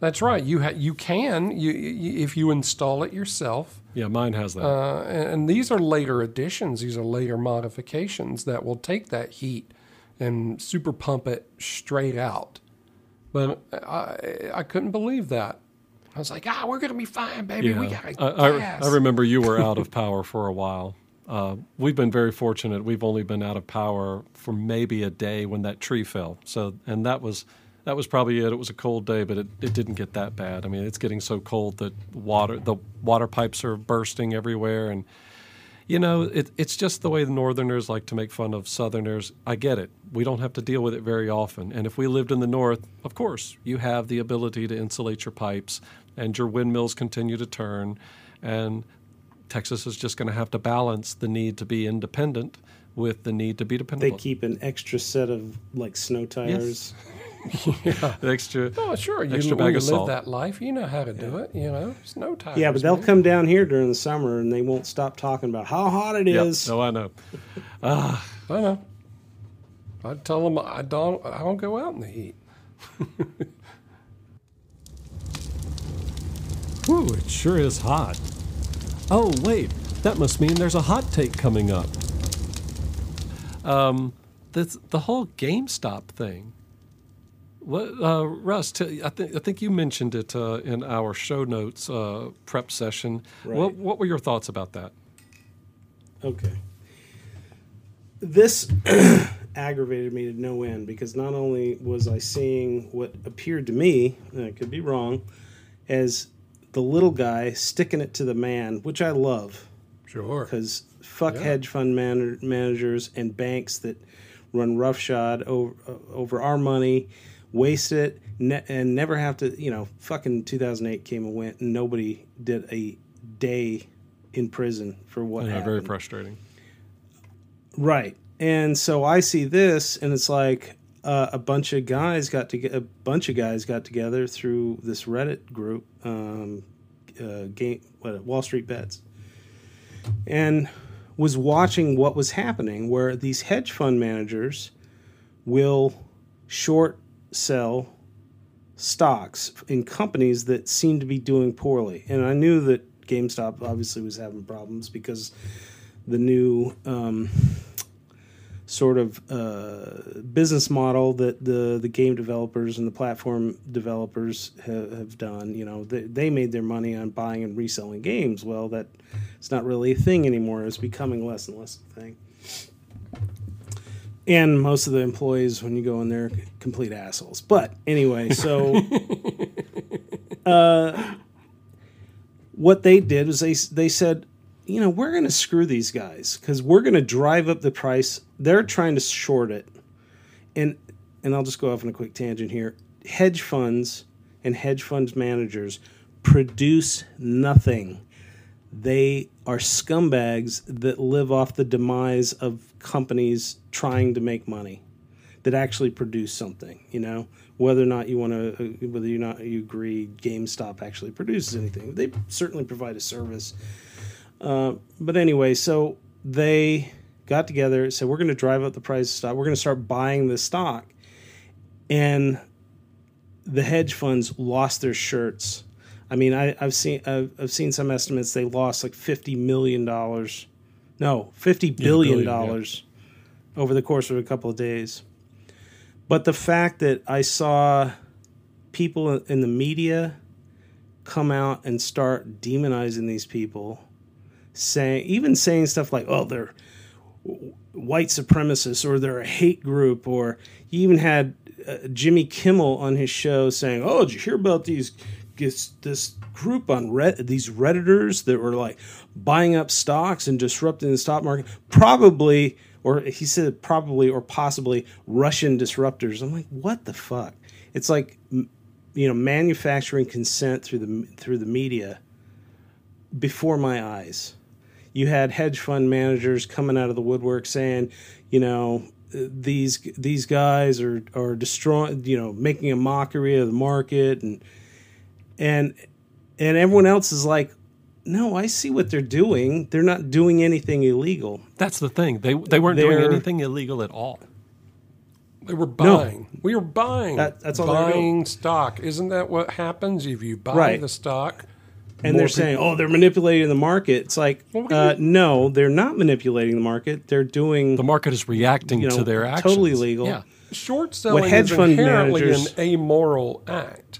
That's right. You ha- you can you, you if you install it yourself. yeah, mine has that. Uh, and, and these are later additions. These are later modifications that will take that heat and super pump it straight out. But I, I couldn't believe that. I was like, ah, we're gonna be fine, baby. We got I, I. I remember you were out of power for a while. Uh, we've been very fortunate. We've only been out of power for maybe a day when that tree fell. So, and that was that was probably it. It was a cold day, but it, it didn't get that bad. I mean, it's getting so cold that water the water pipes are bursting everywhere, and you know, it, it's just the way the Northerners like to make fun of Southerners. I get it. We don't have to deal with it very often. And if we lived in the North, of course, you have the ability to insulate your pipes and your windmills continue to turn. And Texas is just going to have to balance the need to be independent with the need to be dependable. They keep an extra set of like snow tires. extra. Oh, sure. You, Extra bag you of live salt. that life, you know how to do it. You know, it's no time. Yeah, but they'll come down here during the summer and they won't stop talking about how hot it Yep. is. No, I know. I know. I tell them I don't. I don't go out in the heat. Whew, it sure is hot. Oh, wait, that must mean there's a hot take coming up. Um, this, the whole GameStop thing. What, uh, Russ? T- I think I think you mentioned it uh, in our show notes uh, prep session. What, Right. what were your thoughts about that? Okay. This aggravated me to no end because not only was I seeing what appeared to me, and I could be wrong, as the little guy sticking it to the man, which I love Sure. because fuck Yeah. hedge fund man- managers and banks that run roughshod over, uh, over our money, waste it, ne- and never have to, you know, fucking 2008 came and went, and nobody did a day in prison for what Yeah, happened. very frustrating. Right. And so I see this, and it's like uh, a bunch of guys got to get a bunch of guys got together through this Reddit group, um, uh, game what Wall Street Bets, and was watching what was happening, where these hedge fund managers will short sell stocks in companies that seem to be doing poorly. And I knew that GameStop obviously was having problems because the new um, sort of uh, business model that the the game developers and the platform developers have, have done. You know, they, they made their money on buying and reselling games. Well, that it's not really a thing anymore. It's becoming less and less a thing. And most of the employees, when you go in there, complete assholes. But anyway, so uh, what they did was they they said, you know, we're going to screw these guys because we're going to drive up the price. They're trying to short it, and and I'll just go off on a quick tangent here. Hedge funds and hedge funds managers produce nothing. they are scumbags that live off the demise of companies trying to make money that actually produce something you know? Whether or not you want to whether you not you agree GameStop actually produces anything they certainly provide a service. Uh, but anyway so they got together said we're going to drive up the price of stock. We're going to start buying this stock. And the hedge funds lost their shirts. I mean, I, have seen I've, I've, seen some estimates they lost like fifty million dollars, no, fifty billion dollars yeah, over the course of a couple of days. But the fact that I saw people in the media come out and start demonizing these people, saying even saying stuff like, "Oh, they're white supremacists," or "They're a hate group," or you even had uh, Jimmy Kimmel on his show saying, "Oh, did you hear about these this this group on Red, these redditors that were like buying up stocks and disrupting the stock market probably or he said probably or possibly russian disruptors. I'm like what the fuck? It's like you know manufacturing consent through the through the media before my eyes. You had hedge fund managers coming out of the woodwork saying you know these these guys are are destroying you know making a mockery of the market and and and everyone else is like no i see what they're doing. They're not doing anything illegal. That's the thing. They they weren't they're, doing anything illegal at all. They were buying. No, we were buying. That, that's all buying stock. Isn't that what happens if you buy right. the stock? And they're people... saying oh they're manipulating the market. It's like uh, no they're not manipulating the market. They're doing the market is reacting you know, to their actions. totally legal. Yeah. Short selling what hedge is fund inherently managers... an amoral act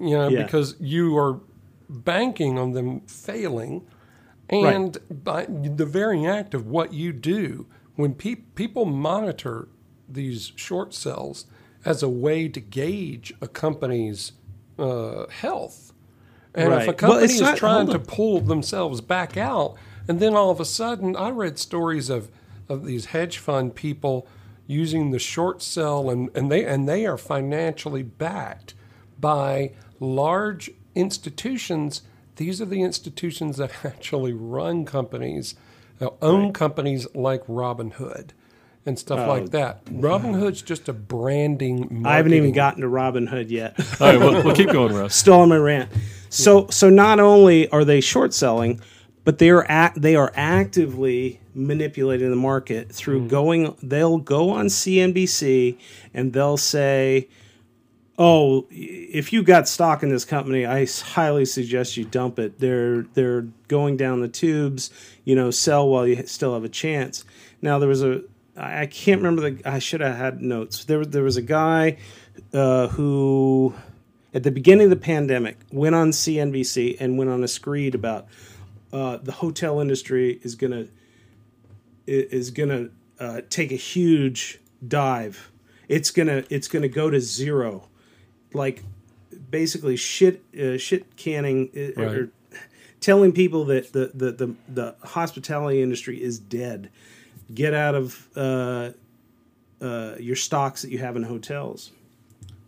you know, yeah. because you are banking on them failing. And right. by the very act of what you do, when pe- people monitor these short sells as a way to gauge a company's uh, health, and right. if a company well, is trying to pull themselves back out, and then all of a sudden, I read stories of, of these hedge fund people using the short sell, and, and they and they are financially backed by large institutions, these are the institutions that actually run companies, uh, own right. companies like Robinhood and stuff like oh. that. Robinhood's just a branding. Marketing. I haven't even gotten to Robinhood yet. All right, we'll, we'll keep going, Russ. Still on my rant. So, so not only are they short selling, but they are act, they are actively manipulating the market through mm. going. They'll go on CNBC and they'll say oh, if you got stock in this company, I highly suggest you dump it. They're they're going down the tubes. You know, sell while you still have a chance. Now there was a I can't remember the I should have had notes. There there was a guy uh, who at the beginning of the pandemic went on CNBC and went on a screed about uh, the hotel industry is gonna is gonna uh, take a huge dive. It's gonna it's gonna go to zero like basically shit uh, shit canning uh, right. or telling people that the, the, the, the, hospitality industry is dead. Get out of uh, uh, your stocks that you have in hotels.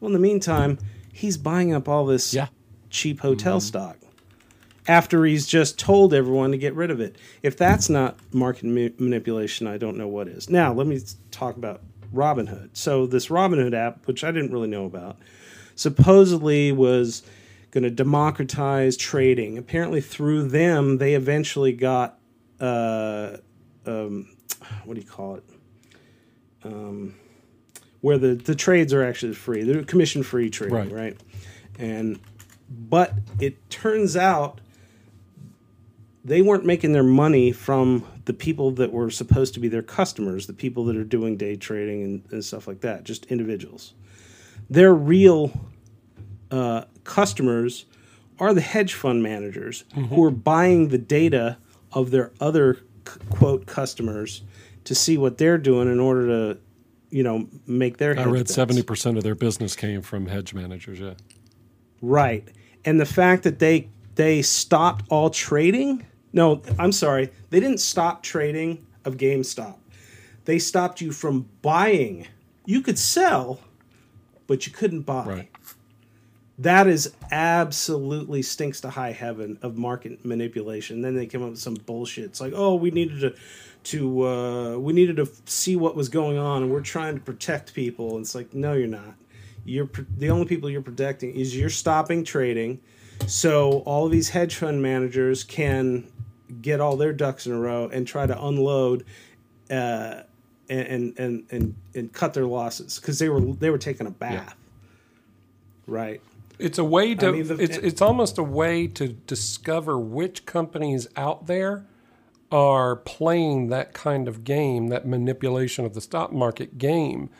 Well, in the meantime, he's buying up all this yeah. cheap hotel mm-hmm. stock after he's just told everyone to get rid of it. If that's not market ma- manipulation, I don't know what is. Now, let me talk about Robinhood. So, this Robinhood app, which I didn't really know about, supposedly was going to democratize trading. Apparently, through them, they eventually got uh, um, what do you call it? Um, where the, the trades are actually free. They're commission free trading, right. right? And but it turns out they weren't making their money from the people that were supposed to be their customers, the people that are doing day trading and, and stuff like that, just individuals. Their real uh, customers are the hedge fund managers mm-hmm. who are buying the data of their other quote customers to see what they're doing in order to you know make their I read seventy percent of their business came from hedge managers, yeah. Right. And the fact that they they stopped all trading? No, I'm sorry. They didn't stop trading of GameStop. They stopped you from buying. You could sell, but you couldn't buy. Right that is absolutely stinks to high heaven of market manipulation. Then they come up with some bullshit. It's like, oh, we needed to to uh, we needed to see what was going on, and we're trying to protect people. And it's like, no, you're not. You're the only people you're protecting is you're stopping trading, so all of these hedge fund managers can get all their ducks in a row and try to unload. Uh, and, and and and cut their losses because they were they were taking a bath, yeah. right? It's a way to. I mean, the, it's it's almost a way to discover which companies out there are playing that kind of game, that manipulation of the stock market game,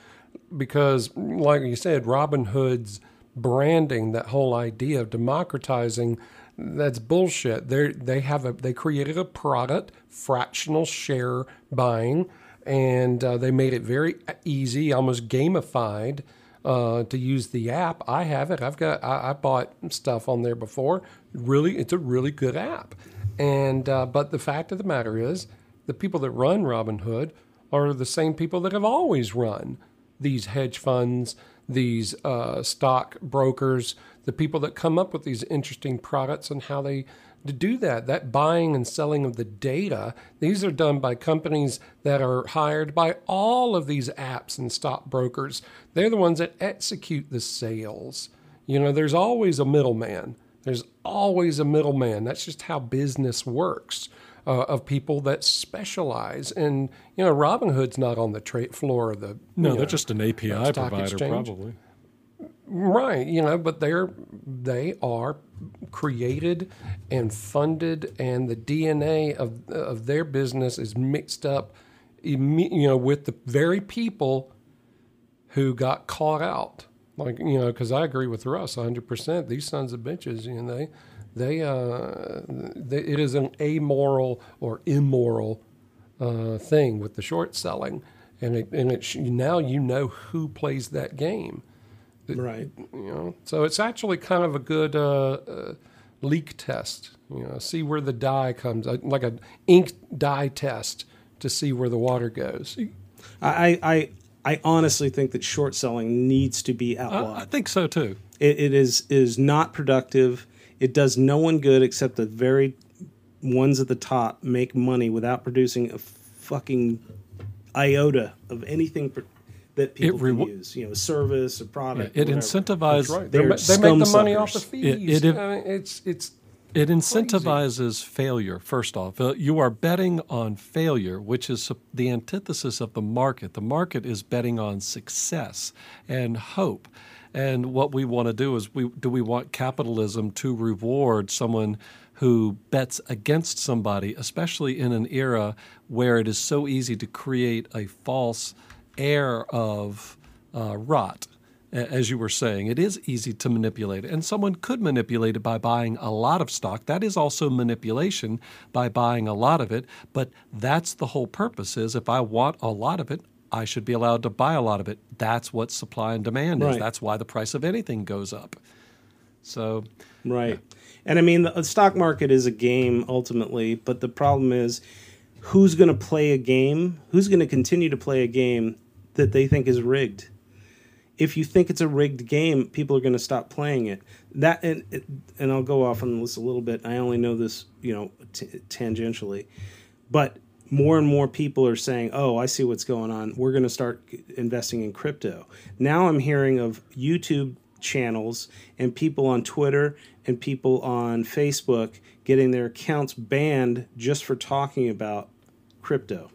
because, like you said, Robinhood's branding, that whole idea of democratizing, that's bullshit. They they have a they created a product, fractional share buying, and uh, they made it very easy, almost gamified. Uh, to use the app, I have it. I've got I, I bought stuff on there before. Really, it's a really good app. And uh, but the fact of the matter is, the people that run Robinhood are the same people that have always run these hedge funds, these uh, stock brokers, the people that come up with these interesting products and how they to do that. That buying and selling of the data, these are done by companies that are hired by all of these apps and stock brokers. They're the ones that execute the sales. You know, there's always a middleman. There's always a middleman. That's just how business works. Uh, of people that specialize, and you know, Robinhood's not on the trade floor of the. No, they're know, just an API provider, exchange. probably. Right, you know, but they're they are created and funded, and the DNA of of their business is mixed up, you know, with the very people who got caught out. Like you know, because I agree with Russ 100. percent. These sons of bitches, you know, they they, uh, they it is an amoral or immoral uh, thing with the short selling, and it and it now you know who plays that game, right? You know, so it's actually kind of a good uh, uh leak test. You know, see where the dye comes, uh, like an ink dye test to see where the water goes. I, I I honestly think that short selling needs to be outlawed. I, I think so too. It, it is is not productive. It does no one good except the very ones at the top make money without producing a fucking iota of anything that people re- can use. You know, a service, a product. Yeah, it incentivizes. Right. They, they make the money off the fees. It, it, I mean, it's it's it incentivizes failure, first off. Uh, you are betting on failure, which is the antithesis of the market. The market is betting on success and hope. And what we want to do is we do we want capitalism to reward someone who bets against somebody, especially in an era where it is so easy to create a false air of uh, rot as you were saying, it is easy to manipulate. And someone could manipulate it by buying a lot of stock. That is also manipulation by buying a lot of it. But that's the whole purpose is if I want a lot of it, I should be allowed to buy a lot of it. That's what supply and demand right. is. That's why the price of anything goes up. So, right. And I mean, the stock market is a game ultimately, but the problem is who's going to play a game? Who's going to continue to play a game that they think is rigged? if you think it's a rigged game, people are going to stop playing it. That and and I'll go off on this a little bit. I only know this, you know, t- tangentially, but more and more people are saying, "Oh, I see what's going on. We're going to start investing in crypto." Now I'm hearing of YouTube channels and people on Twitter and people on Facebook getting their accounts banned just for talking about crypto.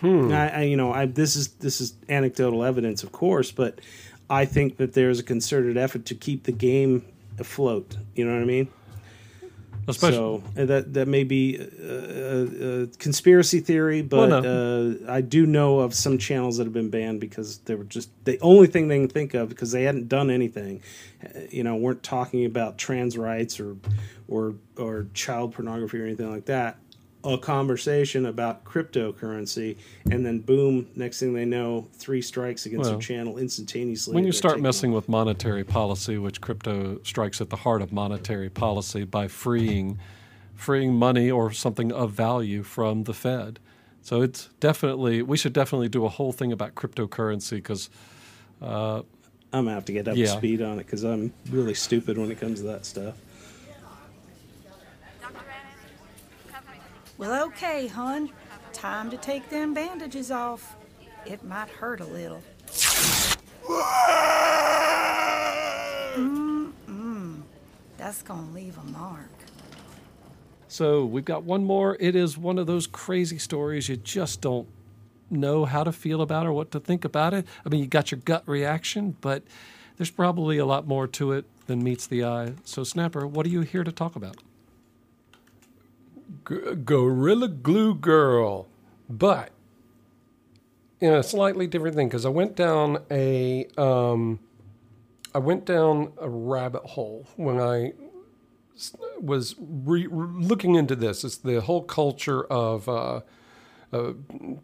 Hmm. I, I, you know, I, this is this is anecdotal evidence, of course, but I think that there's a concerted effort to keep the game afloat. You know what I mean? Especially, so that that may be a, a conspiracy theory, but well, no. uh, I do know of some channels that have been banned because they were just the only thing they can think of because they hadn't done anything. You know, weren't talking about trans rights or or or child pornography or anything like that a conversation about cryptocurrency, and then boom, next thing they know, three strikes against well, channel instantaneously. When you start messing with monetary policy, which crypto strikes at the heart of monetary policy by freeing freeing money or something of value from the Fed. So it's definitely we should definitely do a whole thing about cryptocurrency because. Uh, I'm gonna have to get up Yeah. to speed on it because I'm really stupid when it comes to that stuff. Well, okay, hon. Time to take them bandages off. It might hurt a little. Mm-mm. That's gonna leave a mark. So we've got one more. It is one of those crazy stories you just don't know how to feel about or what to think about it. I mean, you got your gut reaction, but there's probably a lot more to it than meets the eye. So, Snapper, what are you here to talk about? G- Gorilla Glue Girl, but in a slightly different thing because I went down a um, I went down a rabbit hole when I was re- looking into this. It's the whole culture of uh, uh,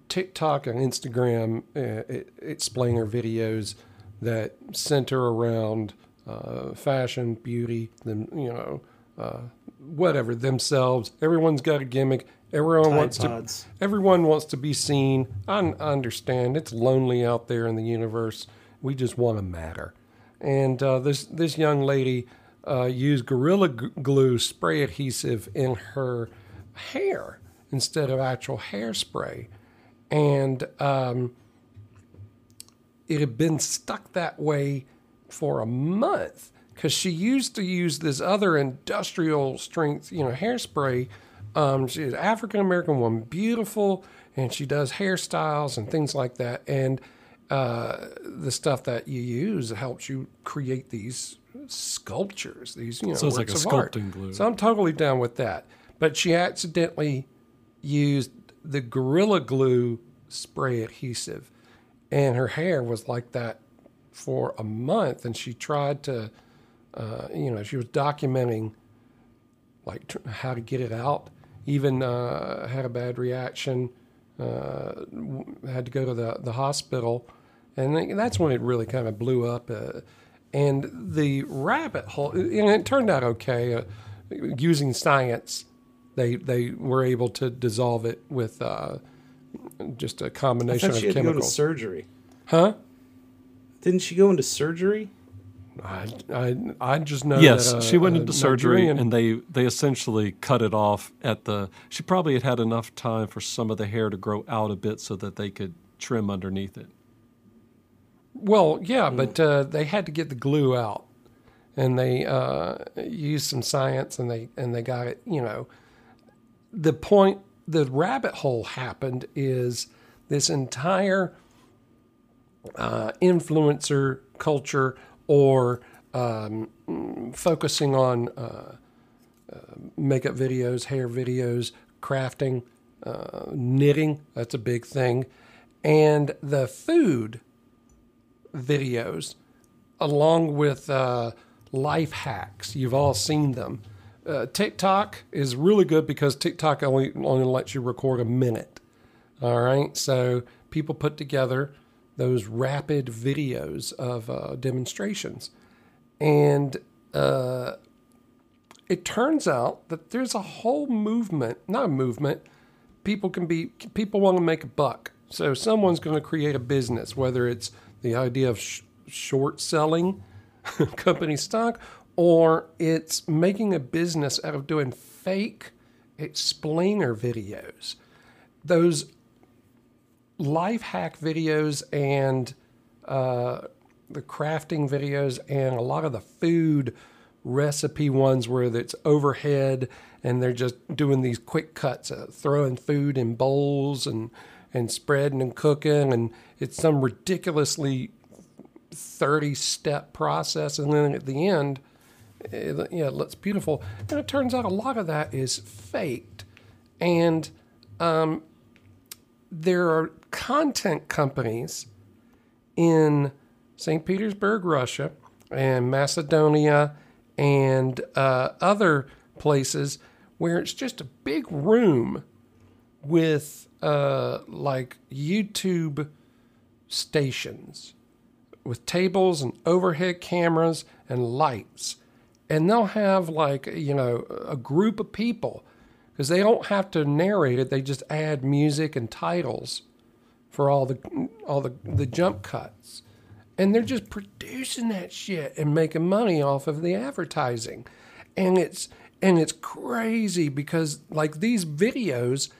TikTok and Instagram uh, explainer videos that center around uh, fashion, beauty, them you know, uh, whatever themselves. Everyone's got a gimmick. Everyone Tide wants Pods. to. Everyone wants to be seen. I, I understand it's lonely out there in the universe. We just want to matter. And uh, this this young lady uh, used gorilla glue spray adhesive in her hair instead of actual hairspray, and um, it had been stuck that way for a month because she used to use this other industrial strength, you know, hairspray. Um, she's an African American woman, beautiful, and she does hairstyles and things like that. And uh, the stuff that you use helps you create these sculptures, these you know, So it's like a of art. sculpting glue. So I'm totally down with that. But she accidentally used the Gorilla Glue spray adhesive, and her hair was like that for a month. And she tried to, uh, you know, she was documenting like tr- how to get it out. Even uh, had a bad reaction. Uh, w- had to go to the the hospital, and that's when it really kind of blew up. Uh, and the rabbit hole, and it turned out okay. Uh, using science, they they were able to dissolve it with uh, just a combination thought of she had to go into surgery. huh? Didn't she go into surgery? I, I I just know. yes, that, uh, she went a into surgery, Nigerian- and they they essentially cut it off at the. She probably had had enough time for some of the hair to grow out a bit so that they could trim underneath it. Well, yeah, but uh, they had to get the glue out, and they uh, used some science, and they and they got it. You know, the point the rabbit hole happened is this entire uh, influencer culture or um, focusing on uh, uh, makeup videos, hair videos, crafting, uh, knitting. That's a big thing, and the food videos, along with uh, life hacks. You've all seen them. Uh, TikTok is really good because TikTok only only lets you record a minute. All right, so people put together those rapid videos of uh, demonstrations, and uh, it turns out that there's a whole movement, not a movement. People can be people want to make a buck, so someone's going to create a business, whether it's the idea of sh- short selling company stock or it's making a business out of doing fake explainer videos. Those life hack videos and uh, the crafting videos and a lot of the food recipe ones where it's overhead and they're just doing these quick cuts, uh, throwing food in bowls and and spreading and cooking, and it's some ridiculously thirty step process, and then at the end, it, yeah, it looks beautiful. And it turns out a lot of that is faked, and um, there are content companies in St. Petersburg, Russia, and Macedonia, and uh, other places where it's just a big room with uh, like YouTube stations with tables and overhead cameras and lights. And they'll have like, you know, a group of people because they don't have to narrate it. They just add music and titles for all the all the, the jump cuts. and they're just producing that shit and making money off of the advertising and it's and it's crazy because like these videos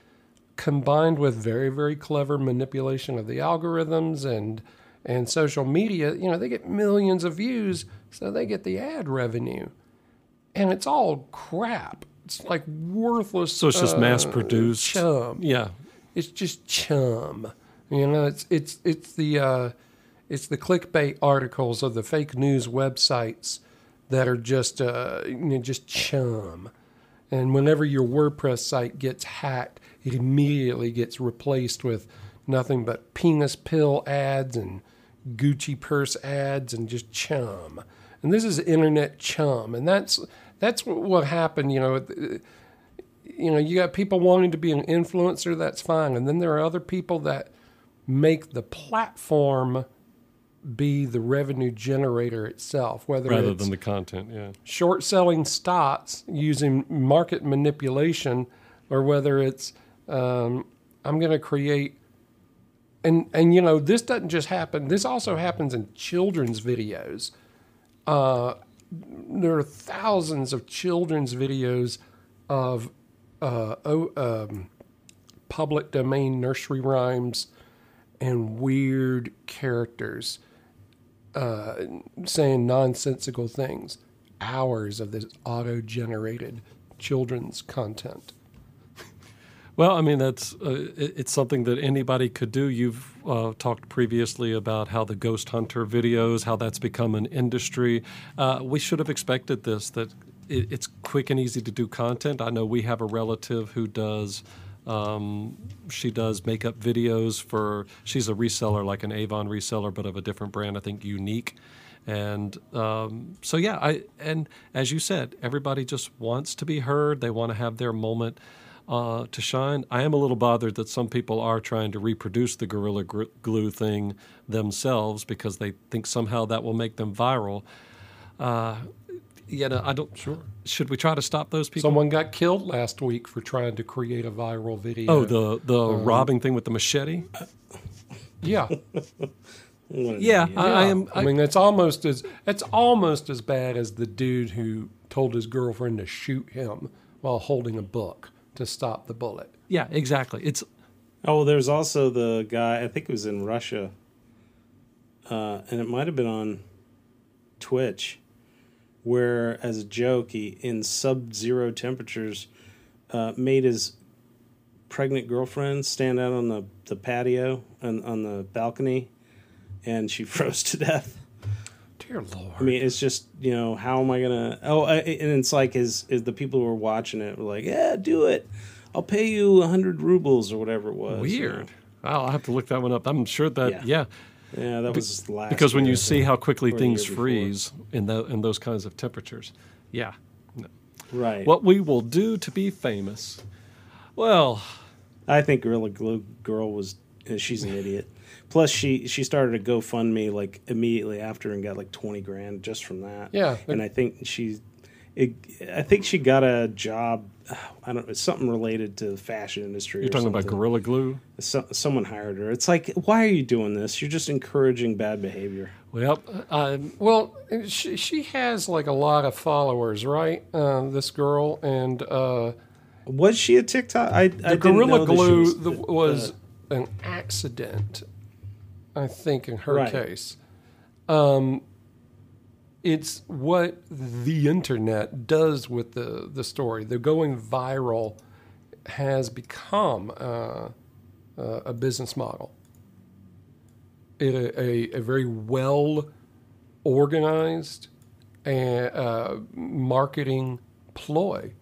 combined with very very clever manipulation of the algorithms and and social media you know they get millions of views so they get the ad revenue and it's all crap it's like worthless So it's just uh, mass produced. chum Yeah. it's just chum. You know, it's it's it's the uh, it's the clickbait articles of the fake news websites that are just uh, you know, just chum. And whenever your WordPress site gets hacked, it immediately gets replaced with nothing but penis pill ads and Gucci purse ads and just chum. And this is internet chum, and that's that's what, happened. You know, you know, you got people wanting to be an influencer, that's fine. And then there are other people that make the platform be the revenue generator itself, whether Rather it's than the content. Yeah. short selling stocks using market manipulation or whether it's um, I'm going to create and and you know this doesn't just happen this also happens in children's videos uh, there are thousands of children's videos of uh, oh, um, public domain nursery rhymes and weird characters uh, saying nonsensical things. Hours of this auto generated children's content. Well, I mean, that's uh, it's something that anybody could do. You've uh, talked previously about how the ghost hunter videos, how that's become an industry. Uh, we should have expected this. That it, it's quick and easy to do content. I know we have a relative who does. Um, she does makeup videos for. She's a reseller, like an Avon reseller, but of a different brand. I think Younique. And um, so, yeah, I and as you said, everybody just wants to be heard. They want to have their moment uh, to shine. I am a little bothered that some people are trying to reproduce the Gorilla Glue thing themselves because they think somehow that will make them viral. Uh, yet I don't. Sure. Should we try to stop those people? Someone got killed last week for trying to create a viral video. oh, the the robbing thing with the machete. yeah. What Yeah. I, I am. I I, mean, it's almost as it's almost as bad as the dude who told his girlfriend to shoot him while holding a book to stop the bullet. yeah, exactly. It's Oh, there's also the guy. I think it was in Russia, uh, and it might have been on Twitch, where as a joke, he in sub-zero temperatures uh, made his pregnant girlfriend stand out on the, the patio and on the balcony, and she froze to death. Dear Lord. I mean, it's just you know how am I gonna? Oh, I, and it's like his, his the people who were watching it were like, yeah, do it. I'll pay you a hundred rubles or whatever it was. you weird. I'll have to look that one up. I'm sure that Yeah. yeah, know? Yeah, that was last. because when year, you see how quickly things freeze in the in those kinds of temperatures, yeah. No. right? What we will do to be famous. Well, I think Gorilla Glue Girl was uh, she's an idiot. Plus, she she started a GoFundMe like immediately after and got like twenty grand just from that. Yeah. and I think she, it, I think she got a job. I don't know, something related to the fashion industry. you're talking about. Gorilla Glue. So, someone hired her. It's like, why are you doing this? You're just encouraging bad behavior. Well, um, Well, she, she has like a lot of followers, right? Uh, this girl and uh, Was she a TikTok? I, I the didn't Gorilla Glue was, the, was an accident, I think, in her Right. case. Um, it's what the internet does with the, the story. The going viral has become uh, uh, a business model. It a, a, very well organized and, uh, marketing ploy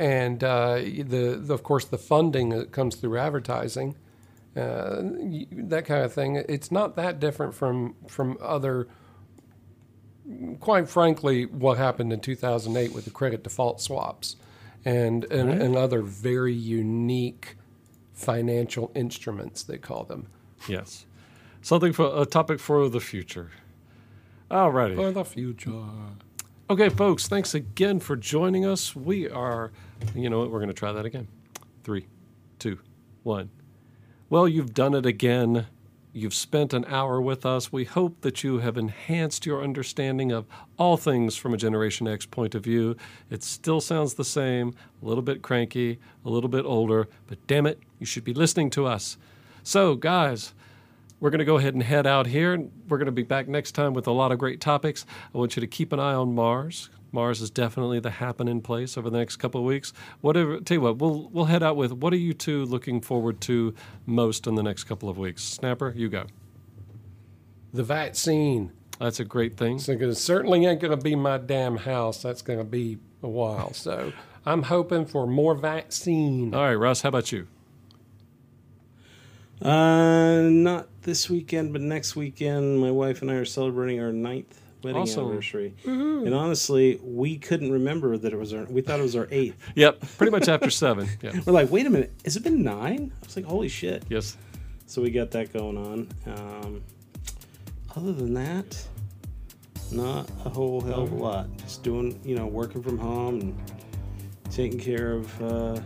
and uh, the, the of course the funding that comes through advertising, uh, that kind of thing. It's not that different from from other. Quite frankly, what happened in 2008 with the credit default swaps, and and, and other very unique financial instruments they call them yes, something for a topic for the future. Alrighty. for the future. Okay, folks, thanks again for joining us. We are, you know what, we're going to try that again. Three, two, one. Well, you've done it again. You've spent an hour with us. We hope that you have enhanced your understanding of all things from a Generation X point of view. It still sounds the same, a little bit cranky, a little bit older, but damn it, you should be listening to us. So, guys, we're going to go ahead and head out here. and We're going to be back next time with a lot of great topics. I want you to keep an eye on Mars. Mars is definitely the happening place over the next couple of weeks. Whatever, tell you what, we'll we'll head out with. What are you two looking forward to most in the next couple of weeks? Snapper, you go. The vaccine. That's a great thing. So it certainly ain't going to be my damn house. That's going to be a while. So I'm hoping for more vaccine. All right, Russ, how about you? Uh, not this weekend, but next weekend, my wife and I are celebrating our ninth wedding anniversary. And honestly, we couldn't remember that it was our. We thought it was our eighth. Yep, pretty much after seven. Yeah. We're like, wait a minute, has it been nine? I was like, holy shit. Yes. So we got that going on. Um, other than that, not a whole hell of a lot. Just doing, you know, working from home and taking care of uh,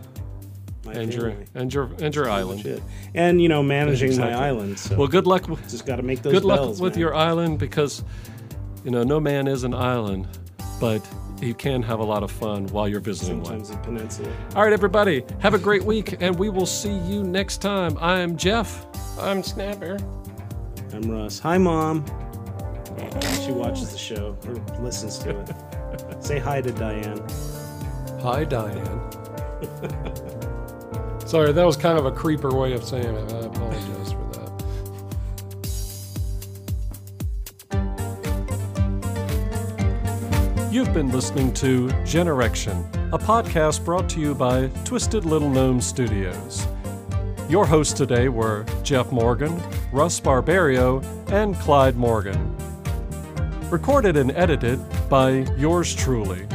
And your and your and your island. And you know, managing Exactly. my island. So Well, good luck. with just got to make those. good luck with man. your island because you know no man is an island, but you can have a lot of fun while you're visiting one. Sometimes a peninsula. All right, everybody, have a great week, and we will see you next time. I'm Jeff. I'm Snapper. I'm Russ. Hi, mom. She watches the show or listens to it. Say hi to Diane. Hi, Diane. Sorry, that was kind of a creeper way of saying it. I apologize for that. You've been listening to Generection, a podcast brought to you by Twisted Little Gnome Studios. Your hosts today were Jeff Morgan, Russ Barbario, and Clyde Morgan. Recorded and edited by yours truly.